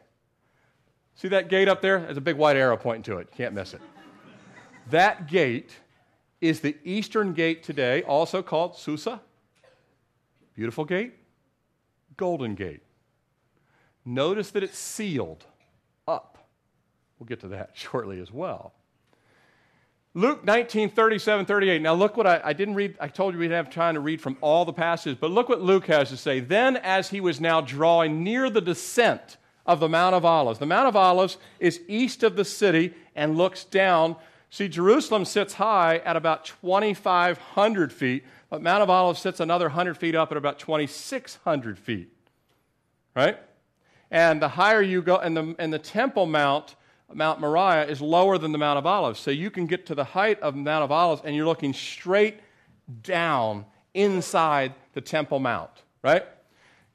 See that gate up there? There's a big white arrow pointing to it. Can't miss it. that gate is the eastern gate today, also called Susa. Beautiful gate, golden gate. Notice that it's sealed up. We'll get to that shortly as well. Luke 19, 37, 38. Now, look what I, I, didn't read. I told you we didn't have time to read from all the passages, but look what Luke has to say. Then, as he was now drawing near the descent of the Mount of Olives, the Mount of Olives is east of the city and looks down. See, Jerusalem sits high at about 2,500 feet, but Mount of Olives sits another 100 feet up at about 2,600 feet. Right? And the higher you go, and the, and the Temple Mount Mount Moriah is lower than the Mount of Olives. So you can get to the height of Mount of Olives and you're looking straight down inside the Temple Mount, right?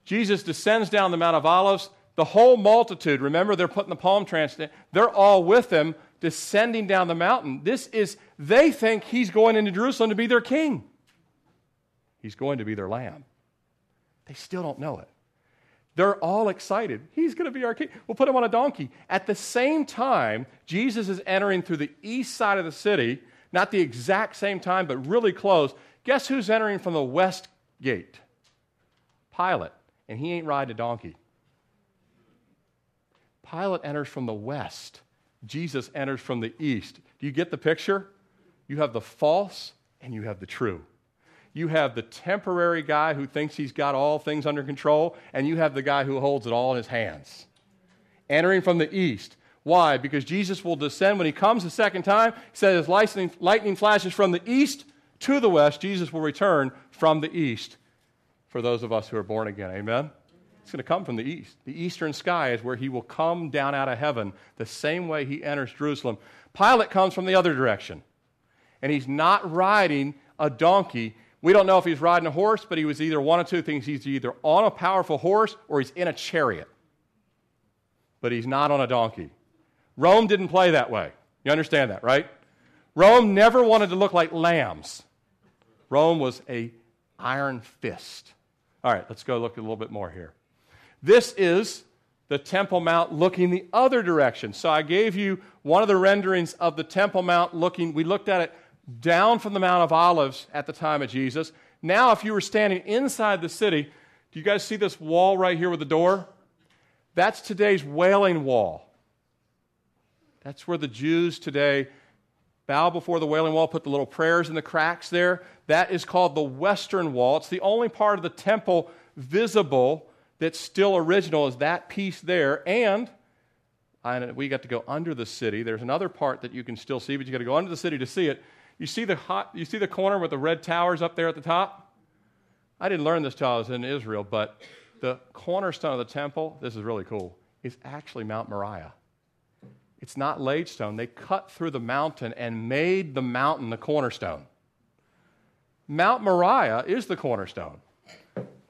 Jesus descends down the Mount of Olives. The whole multitude, remember they're putting the palm trance, they're all with him descending down the mountain. This is, they think he's going into Jerusalem to be their king. He's going to be their lamb. They still don't know it. They're all excited. He's going to be our king. We'll put him on a donkey. At the same time, Jesus is entering through the east side of the city, not the exact same time, but really close. Guess who's entering from the west gate? Pilate. And he ain't riding a donkey. Pilate enters from the west. Jesus enters from the east. Do you get the picture? You have the false and you have the true. You have the temporary guy who thinks he's got all things under control, and you have the guy who holds it all in his hands. Entering from the east. Why? Because Jesus will descend when he comes the second time. He says, lightning, lightning flashes from the east to the west. Jesus will return from the east for those of us who are born again. Amen? It's going to come from the east. The eastern sky is where he will come down out of heaven the same way he enters Jerusalem. Pilate comes from the other direction. And he's not riding a donkey. We don't know if he's riding a horse, but he was either one of two things. He's either on a powerful horse or he's in a chariot. But he's not on a donkey. Rome didn't play that way. You understand that, right? Rome never wanted to look like lambs. Rome was a iron fist. All right, let's go look a little bit more here. This is the Temple Mount looking the other direction. So I gave you one of the renderings of the Temple Mount looking, we looked at it down from the Mount of Olives at the time of Jesus. Now, if you were standing inside the city, do you guys see this wall right here with the door? That's today's Wailing Wall. That's where the Jews today bow before the Wailing Wall, put the little prayers in the cracks there. That is called the Western Wall. It's the only part of the temple visible that's still original, is that piece there. And we got to go under the city. There's another part that you can still see, but you got to go under the city to see it. You see the hot, you see the corner with the red towers up there at the top? I didn't learn this till I was in Israel, but the cornerstone of the temple, this is really cool, is actually Mount Moriah. It's not laid stone. They cut through the mountain and made the mountain the cornerstone. Mount Moriah is the cornerstone.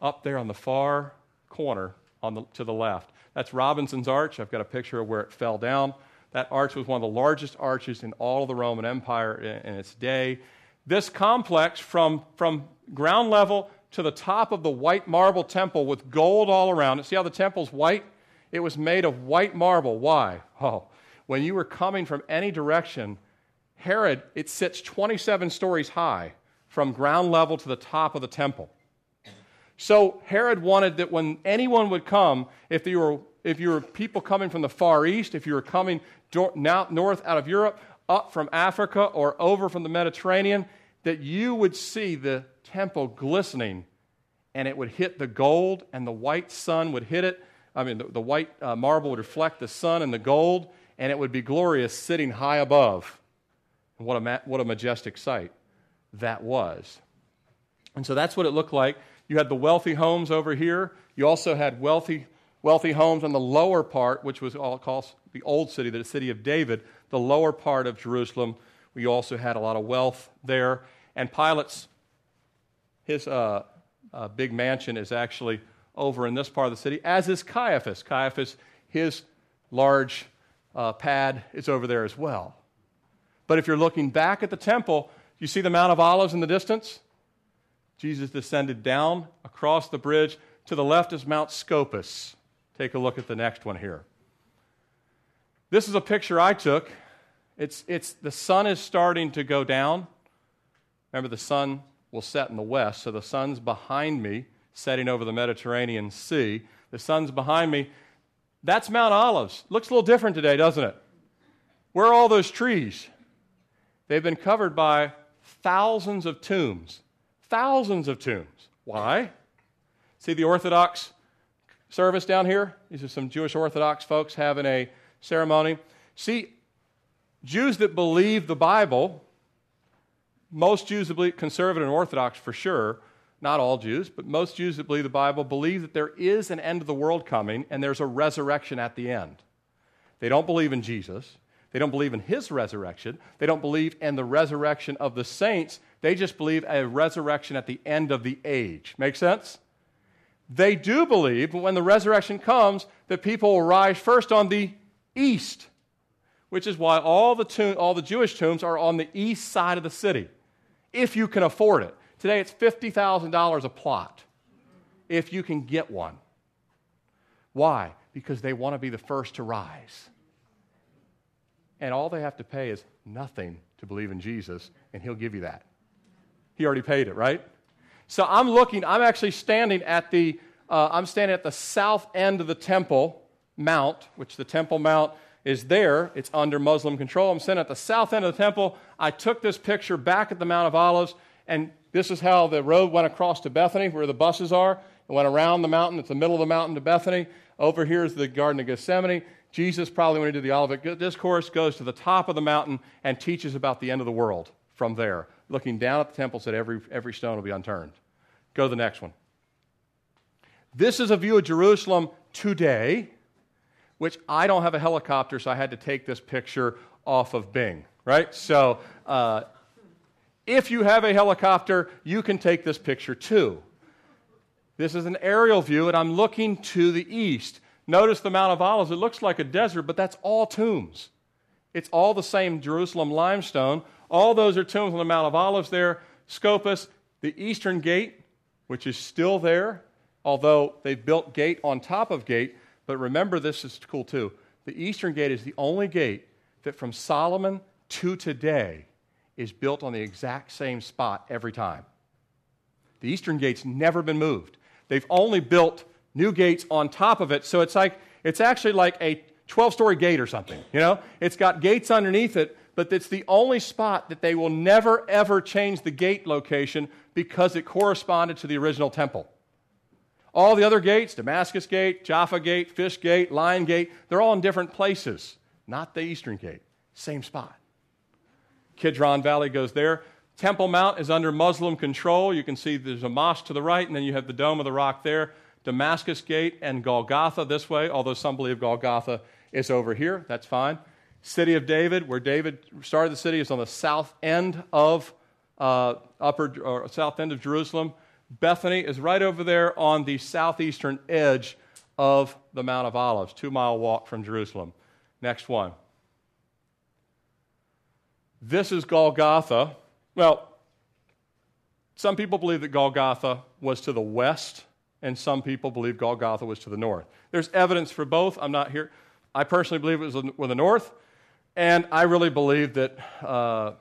Up there on the far corner on the, to the left. That's Robinson's Arch. I've got a picture of where it fell down. That arch was one of the largest arches in all of the Roman Empire in, in its day. This complex, from, from ground level to the top of the white marble temple with gold all around it, see how the temple's white? It was made of white marble. Why? Oh, when you were coming from any direction, Herod, it sits 27 stories high from ground level to the top of the temple. So Herod wanted that when anyone would come, if you were, if you were people coming from the Far East, if you were coming north out of Europe, up from Africa, or over from the Mediterranean, that you would see the temple glistening and it would hit the gold and the white sun would hit it. I mean, the, the white uh, marble would reflect the sun and the gold, and it would be glorious sitting high above. And what a, ma- what a majestic sight that was. And so that's what it looked like. You had the wealthy homes over here. You also had wealthy, wealthy homes on the lower part, which was all called the old city, the city of David, the lower part of Jerusalem. We also had a lot of wealth there. And Pilate's, his uh, uh, big mansion is actually over in this part of the city, as is Caiaphas. Caiaphas, his large uh, pad is over there as well. But if you're looking back at the temple, you see the Mount of Olives in the distance? Jesus descended down across the bridge. To the left is Mount Scopus. Take a look at the next one here. This is a picture I took. It's, it's, the sun is starting to go down. Remember, the sun will set in the west, so the sun's behind me, setting over the Mediterranean Sea. The sun's behind me. That's Mount Olives. Looks a little different today, doesn't it? Where are all those trees? They've been covered by thousands of tombs. Thousands of tombs. Why? See the Orthodox service down here? These are some Jewish Orthodox folks having a ceremony. See, Jews that believe the Bible, most Jews that believe, conservative and Orthodox for sure, not all Jews, but most Jews that believe the Bible believe that there is an end of the world coming and there's a resurrection at the end. They don't believe in Jesus. They don't believe in his resurrection. They don't believe in the resurrection of the saints. They just believe a resurrection at the end of the age. Make sense? They do believe when the resurrection comes that people will rise first on the east, which is why all the, tomb, all the Jewish tombs are on the east side of the city, if you can afford it. Today it's $50,000 a plot if you can get one. Why? Because they want to be the first to rise. And all they have to pay is nothing to believe in Jesus, and He'll give you that. He already paid it, right? So I'm looking, I'm actually standing at the, uh, I'm standing at the south end of the Temple Mount, which the Temple Mount is there. It's under Muslim control. I'm standing at the south end of the temple. I took this picture back at the Mount of Olives, and this is how the road went across to Bethany, where the buses are. It went around the mountain. It's the middle of the mountain to Bethany. Over here is the Garden of Gethsemane. Jesus, probably when he did the Olivet Discourse, goes to the top of the mountain and teaches about the end of the world from there. Looking down at the temple, said every, every stone will be unturned. Go to the next one. This is a view of Jerusalem today, which I don't have a helicopter, so I had to take this picture off of Bing, right? So uh, if you have a helicopter, you can take this picture too. This is an aerial view, and I'm looking to the east. Notice the Mount of Olives. It looks like a desert, but that's all tombs. It's all the same Jerusalem limestone. All those are tombs on the Mount of Olives there. Scopus, the eastern gate, which is still there, although they've built gate on top of gate. But remember, this is cool too. The eastern gate is the only gate that from Solomon to today is built on the exact same spot every time. The eastern gate's never been moved. They've only built new gates on top of it, so it's like it's actually like a 12-story gate or something, you know? It's got gates underneath it, but it's the only spot that they will never ever change the gate location because it corresponded to the original temple. All the other gates, Damascus Gate, Jaffa Gate, Fish Gate, Lion Gate, they're all in different places, not the Eastern Gate. Same spot. Kidron Valley goes there. Temple Mount is under Muslim control. You can see there's a mosque to the right, and then you have the Dome of the Rock there. Damascus Gate and Golgotha this way, although some believe Golgotha is over here. That's fine. City of David, where David started the city, is on the south end of uh, upper or south end of Jerusalem. Bethany is right over there on the southeastern edge of the Mount of Olives, two mile walk from Jerusalem. Next one. This is Golgotha. Well, some people believe that Golgotha was to the west, and some people believe Golgotha was to the north. There's evidence for both. I'm not here. I personally believe it was with the north, and I really believe that. Uh,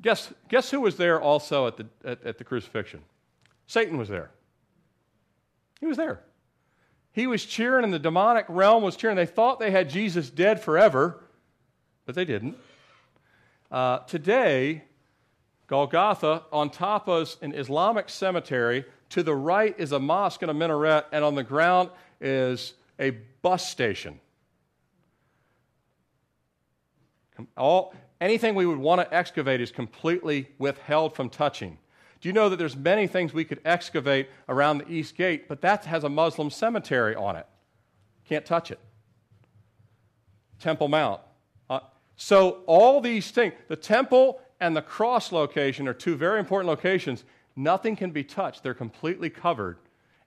guess, guess who was there also at the, at, at the crucifixion? Satan was there. He was there. He was cheering, and the demonic realm was cheering. They thought they had Jesus dead forever, but they didn't. Uh, today, Golgotha, on top of an Islamic cemetery. To the right is a mosque and a minaret, and on the ground is a bus station. All, anything we would want to excavate is completely withheld from touching. Do you know that there's many things we could excavate around the east gate, but that has a Muslim cemetery on it. Can't touch it. Temple Mount. Uh, so all these things, the temple and the cross location are two very important locations. Nothing can be touched. They're completely covered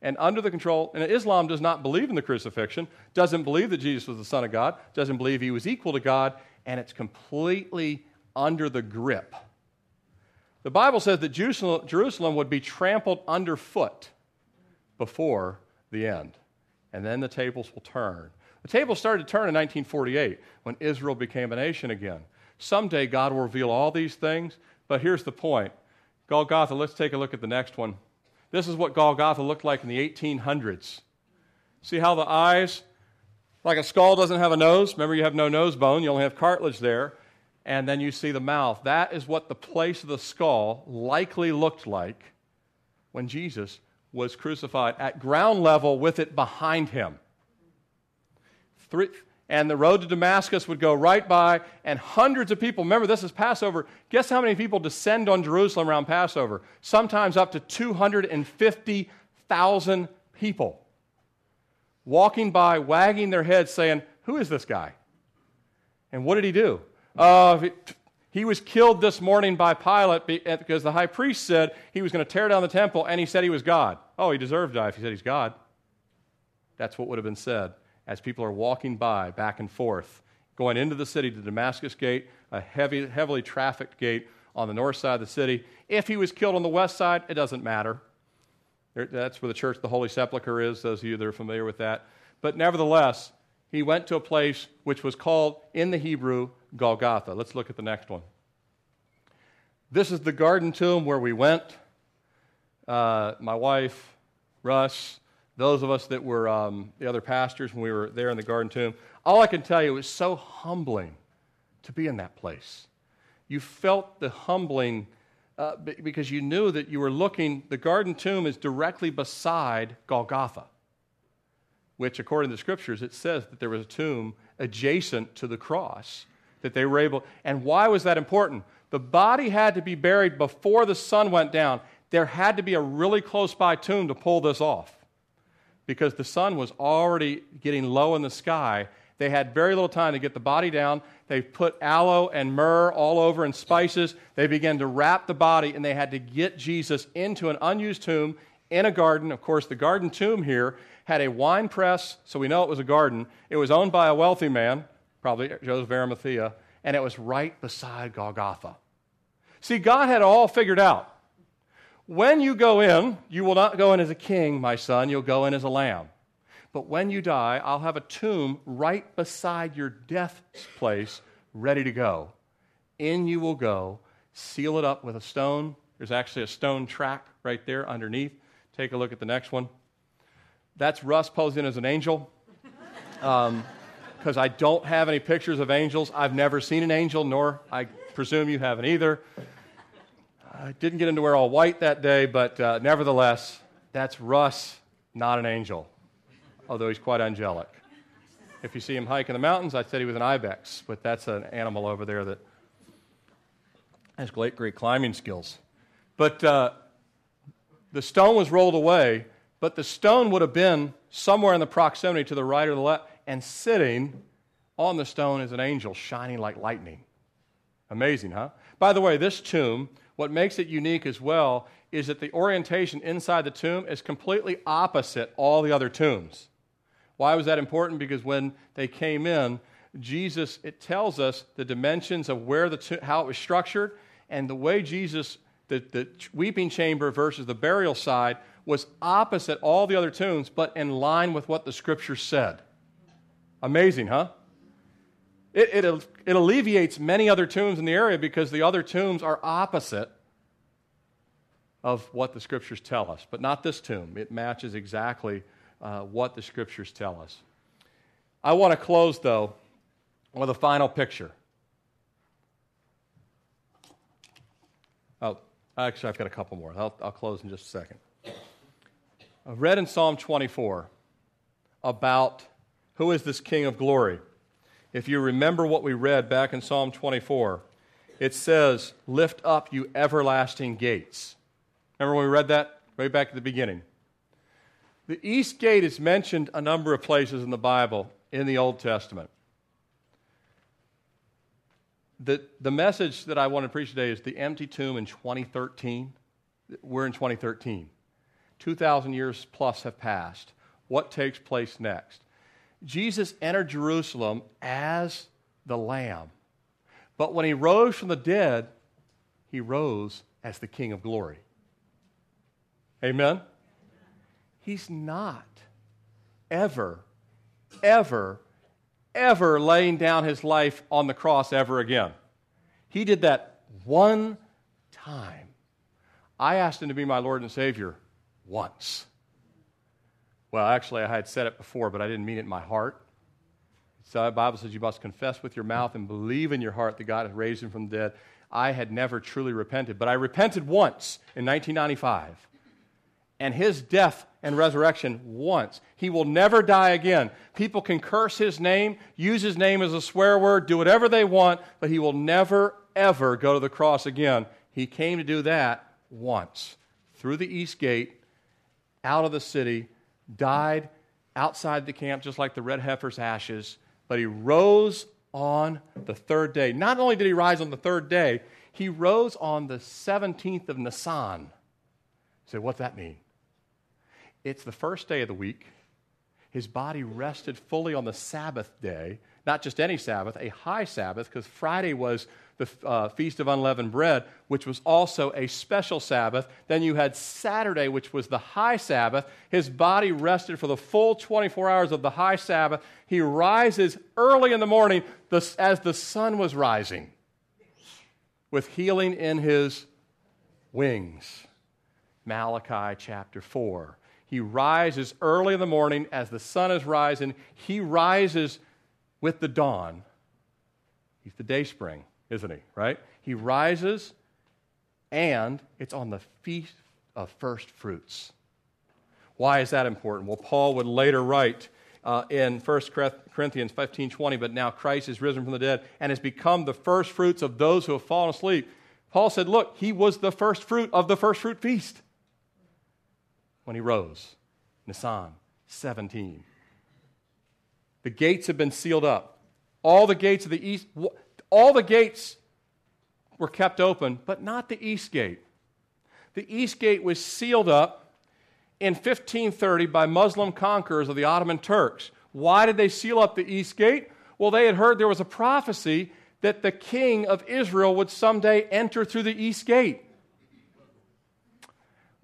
and under the control. And Islam does not believe in the crucifixion, doesn't believe that Jesus was the Son of God, doesn't believe he was equal to God, and it's completely under the grip the Bible says that Jerusalem would be trampled underfoot before the end. And then the tables will turn. The tables started to turn in 1948 when Israel became a nation again. Someday God will reveal all these things, but here's the point Golgotha, let's take a look at the next one. This is what Golgotha looked like in the 1800s. See how the eyes, like a skull doesn't have a nose? Remember, you have no nose bone, you only have cartilage there and then you see the mouth. That is what the place of the skull likely looked like when Jesus was crucified at ground level with it behind him. Three, and the road to Damascus would go right by, and hundreds of people. Remember, this is Passover. Guess how many people descend on Jerusalem around Passover? Sometimes up to 250,000 people walking by, wagging their heads, saying, Who is this guy? And what did he do? Uh, he was killed this morning by Pilate because the high priest said he was going to tear down the temple and he said he was God. Oh, he deserved to die if he said he's God. That's what would have been said as people are walking by back and forth, going into the city to Damascus Gate, a heavy, heavily trafficked gate on the north side of the city. If he was killed on the west side, it doesn't matter. That's where the Church the Holy Sepulchre is, those of you that are familiar with that. But nevertheless, he went to a place which was called in the Hebrew Golgotha. Let's look at the next one. This is the garden tomb where we went. Uh, my wife, Russ, those of us that were um, the other pastors when we were there in the garden tomb. All I can tell you, is so humbling to be in that place. You felt the humbling uh, because you knew that you were looking, the garden tomb is directly beside Golgotha which, according to the scriptures, it says that there was a tomb adjacent to the cross that they were able. And why was that important? The body had to be buried before the sun went down. There had to be a really close by tomb to pull this off. because the sun was already getting low in the sky. They had very little time to get the body down. They put aloe and myrrh all over and spices. They began to wrap the body, and they had to get Jesus into an unused tomb in a garden. Of course, the garden tomb here had a wine press, so we know it was a garden. It was owned by a wealthy man, probably Joseph Arimathea, and it was right beside Golgotha. See, God had all figured out. When you go in, you will not go in as a king, my son, you'll go in as a lamb. But when you die, I'll have a tomb right beside your death place, ready to go. In you will go, seal it up with a stone. There's actually a stone track right there underneath. Take a look at the next one. That's Russ posing as an angel. Because um, I don't have any pictures of angels. I've never seen an angel, nor I presume you haven't either. I didn't get into wear all white that day, but uh, nevertheless, that's Russ, not an angel, although he's quite angelic. If you see him hike in the mountains, I said he was an ibex, but that's an animal over there that has great, great climbing skills. But uh, the stone was rolled away, but the stone would have been somewhere in the proximity to the right or the left, and sitting on the stone is an angel shining like lightning. Amazing, huh? By the way, this tomb what makes it unique as well is that the orientation inside the tomb is completely opposite all the other tombs. Why was that important? Because when they came in, Jesus, it tells us the dimensions of where the to- how it was structured, and the way Jesus, the, the weeping chamber versus the burial side, was opposite all the other tombs, but in line with what the scripture said. Amazing, huh? It, it, it alleviates many other tombs in the area because the other tombs are opposite of what the scriptures tell us, but not this tomb. It matches exactly uh, what the scriptures tell us. I want to close, though, with a final picture. Oh, actually, I've got a couple more. I'll, I'll close in just a second. I've read in Psalm 24 about who is this King of glory if you remember what we read back in Psalm 24, it says, Lift up, you everlasting gates. Remember when we read that way back at the beginning? The east gate is mentioned a number of places in the Bible in the Old Testament. The, the message that I want to preach today is the empty tomb in 2013. We're in 2013. 2,000 years plus have passed. What takes place next? Jesus entered Jerusalem as the Lamb. But when he rose from the dead, he rose as the King of glory. Amen? He's not ever, ever, ever laying down his life on the cross ever again. He did that one time. I asked him to be my Lord and Savior once. Well, actually, I had said it before, but I didn't mean it in my heart. So the Bible says you must confess with your mouth and believe in your heart that God has raised him from the dead. I had never truly repented, but I repented once in 1995. And his death and resurrection once. He will never die again. People can curse his name, use his name as a swear word, do whatever they want, but he will never, ever go to the cross again. He came to do that once through the east gate, out of the city, died outside the camp, just like the red heifer's ashes, but he rose on the third day. Not only did he rise on the third day, he rose on the 17th of Nisan. You say, what's that mean? It's the first day of the week. His body rested fully on the Sabbath day, not just any Sabbath, a high Sabbath, because Friday was the uh, Feast of Unleavened Bread, which was also a special Sabbath. Then you had Saturday, which was the high Sabbath. His body rested for the full 24 hours of the high Sabbath. He rises early in the morning as the sun was rising with healing in his wings. Malachi chapter 4. He rises early in the morning as the sun is rising. He rises with the dawn. He's the day spring isn't he? Right? He rises, and it's on the feast of first fruits. Why is that important? Well, Paul would later write uh, in 1 Corinthians 15 20, but now Christ is risen from the dead and has become the first fruits of those who have fallen asleep. Paul said, Look, he was the first fruit of the first fruit feast when he rose. Nisan. 17. The gates have been sealed up. All the gates of the east, all the gates were kept open, but not the east gate. The east gate was sealed up in 1530 by Muslim conquerors of the Ottoman Turks. Why did they seal up the east gate? Well, they had heard there was a prophecy that the king of Israel would someday enter through the east gate.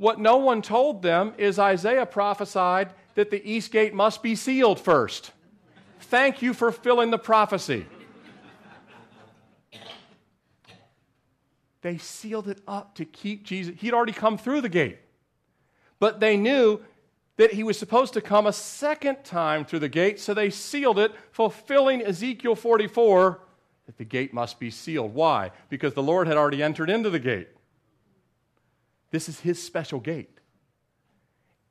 What no one told them is Isaiah prophesied that the east gate must be sealed first. Thank you for filling the prophecy. They sealed it up to keep Jesus. He'd already come through the gate. But they knew that he was supposed to come a second time through the gate, so they sealed it, fulfilling Ezekiel 44 that the gate must be sealed. Why? Because the Lord had already entered into the gate. This is his special gate.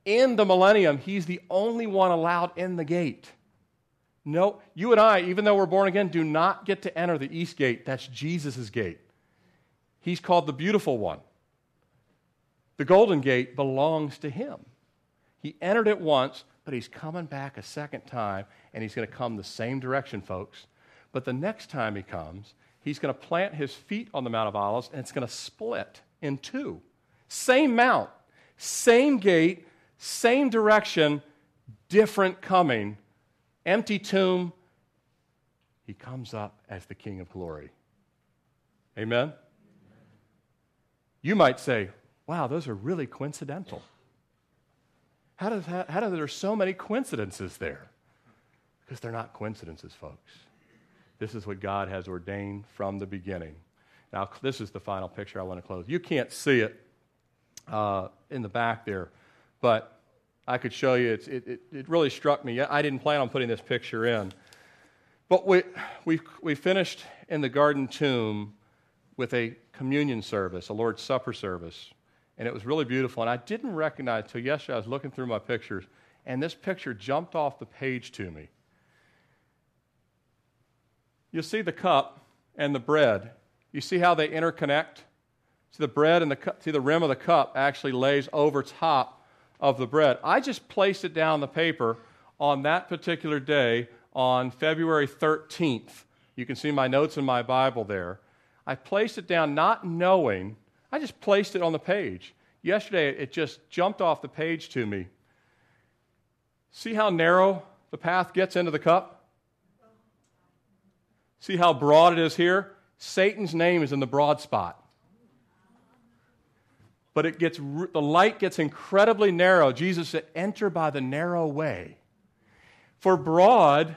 In the millennium, he's the only one allowed in the gate. No, you and I, even though we're born again, do not get to enter the east gate. That's Jesus' gate. He's called the beautiful one. The golden gate belongs to him. He entered it once, but he's coming back a second time, and he's going to come the same direction, folks. But the next time he comes, he's going to plant his feet on the Mount of Olives, and it's going to split in two. Same mount, same gate, same direction, different coming. Empty tomb. He comes up as the King of glory. Amen? You might say, wow, those are really coincidental. How does how, how do there so many coincidences there? Because they're not coincidences, folks. This is what God has ordained from the beginning. Now, this is the final picture I want to close. You can't see it uh, in the back there, but I could show you. It, it, it really struck me. I didn't plan on putting this picture in. But we, we, we finished in the garden tomb with a communion service, a Lord's Supper service and it was really beautiful. And I didn't recognize until yesterday. I was looking through my pictures, and this picture jumped off the page to me. You'll see the cup and the bread. You see how they interconnect? See the bread and the cup, see the rim of the cup actually lays over top of the bread. I just placed it down the paper on that particular day on February 13th. You can see my notes in my Bible there. I placed it down not knowing I just placed it on the page. Yesterday, it just jumped off the page to me. See how narrow the path gets into the cup? See how broad it is here? Satan's name is in the broad spot. But it gets the light gets incredibly narrow. Jesus said, "Enter by the narrow way." For broad,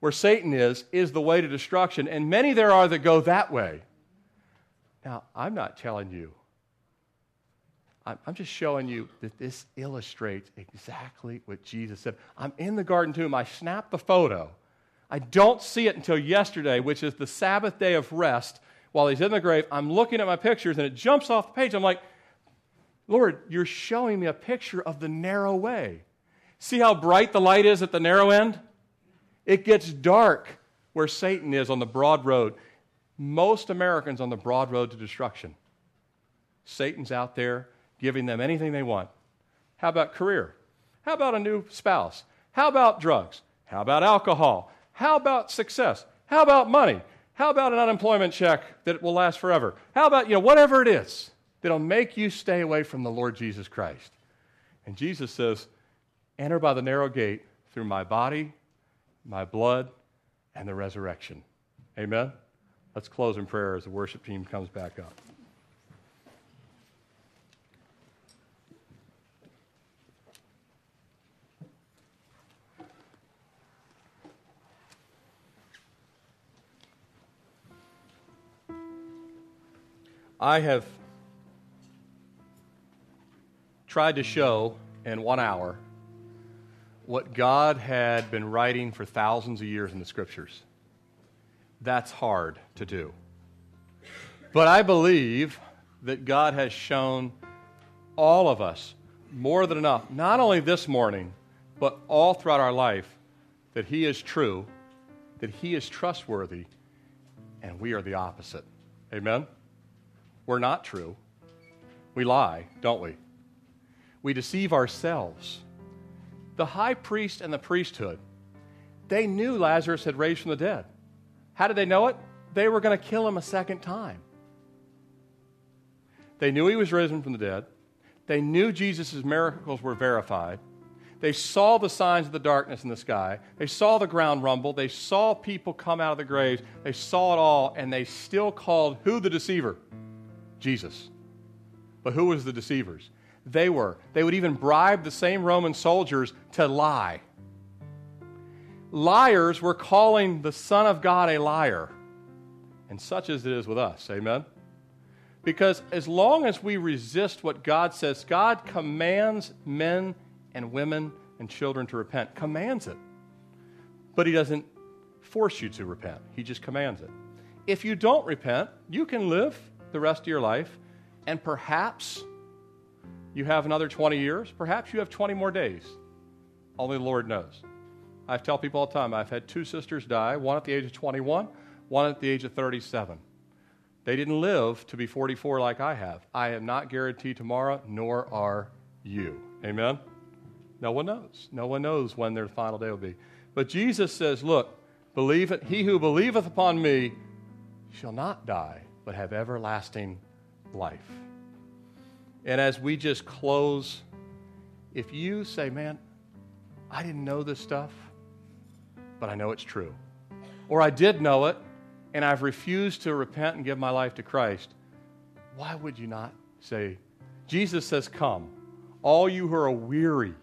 where Satan is, is the way to destruction, and many there are that go that way. Now, I'm not telling you, I'm just showing you that this illustrates exactly what Jesus said. I'm in the garden tomb. I snapped the photo. I don't see it until yesterday, which is the Sabbath day of rest. While he's in the grave, I'm looking at my pictures and it jumps off the page. I'm like, Lord, you're showing me a picture of the narrow way. See how bright the light is at the narrow end? It gets dark where Satan is on the broad road most Americans on the broad road to destruction. Satan's out there giving them anything they want. How about career? How about a new spouse? How about drugs? How about alcohol? How about success? How about money? How about an unemployment check that will last forever? How about, you know, whatever it is that'll make you stay away from the Lord Jesus Christ? And Jesus says, Enter by the narrow gate through my body, my blood, and the resurrection. Amen? Let's close in prayer as the worship team comes back up. I have tried to show in one hour what God had been writing for thousands of years in the scriptures that's hard to do. But I believe that God has shown all of us more than enough, not only this morning, but all throughout our life, that He is true, that He is trustworthy, and we are the opposite. Amen? We're not true. We lie, don't we? We deceive ourselves. The high priest and the priesthood, they knew Lazarus had raised from the dead. How did they know it? They were going to kill him a second time. They knew he was risen from the dead. They knew Jesus' miracles were verified. They saw the signs of the darkness in the sky. They saw the ground rumble. They saw people come out of the graves. They saw it all, and they still called who the deceiver? Jesus. But who was the deceivers? They were. They would even bribe the same Roman soldiers to lie. Liars were calling the Son of God a liar. And such as it is with us. Amen? Because as long as we resist what God says, God commands men and women and children to repent, commands it. But He doesn't force you to repent, He just commands it. If you don't repent, you can live the rest of your life, and perhaps you have another 20 years, perhaps you have 20 more days. Only the Lord knows. I tell people all the time I've had two sisters die, one at the age of 21, one at the age of 37. They didn't live to be 44 like I have. I am not guaranteed tomorrow, nor are you. Amen? No one knows. No one knows when their final day will be. But Jesus says, Look, believe it. He who believeth upon me shall not die, but have everlasting life. And as we just close, if you say, Man, I didn't know this stuff, but I know it's true, or I did know it, and I've refused to repent and give my life to Christ, why would you not say, Jesus says, Come, all you who are weary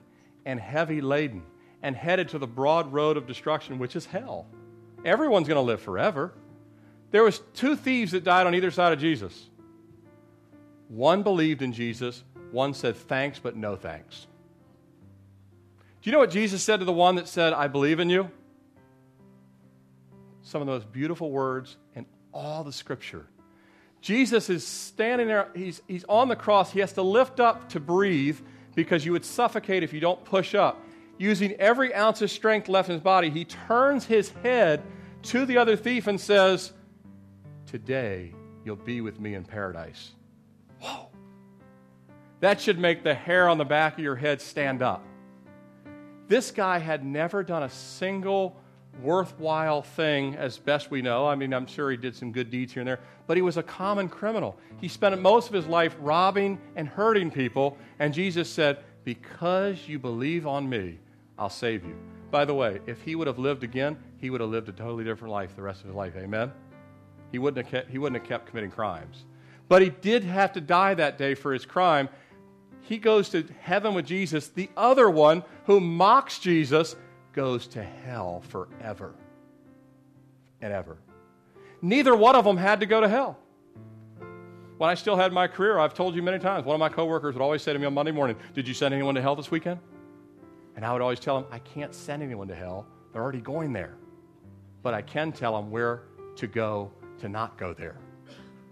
and heavy laden and headed to the broad road of destruction, which is hell. Everyone's going to live forever. There was two thieves that died on either side of Jesus. One believed in Jesus, one said thanks but no thanks. Do you know what Jesus said to the one that said, I believe in you? Some of the most beautiful words in all the scripture. Jesus is standing there, he's, he's on the cross, he has to lift up to breathe because you would suffocate if you don't push up. Using every ounce of strength left in his body, he turns his head to the other thief and says, Today you'll be with me in paradise. That should make the hair on the back of your head stand up. This guy had never done a single worthwhile thing, as best we know. I mean, I'm sure he did some good deeds here and there, but he was a common criminal. He spent most of his life robbing and hurting people, and Jesus said, Because you believe on me, I'll save you. By the way, if he would have lived again, he would have lived a totally different life the rest of his life. Amen? He wouldn't have kept, he wouldn't have kept committing crimes. But he did have to die that day for his crime. He goes to heaven with Jesus. The other one who mocks Jesus goes to hell forever and ever. Neither one of them had to go to hell. When I still had my career, I've told you many times, one of my coworkers would always say to me on Monday morning, Did you send anyone to hell this weekend? And I would always tell them, I can't send anyone to hell. They're already going there. But I can tell them where to go to not go there.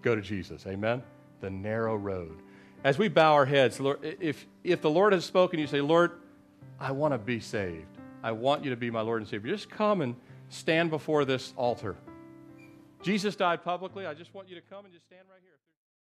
Go to Jesus. Amen? The narrow road. As we bow our heads, Lord, if, if the Lord has spoken, you say, Lord, I want to be saved. I want you to be my Lord and Savior. Just come and stand before this altar. Jesus died publicly. I just want you to come and just stand right here.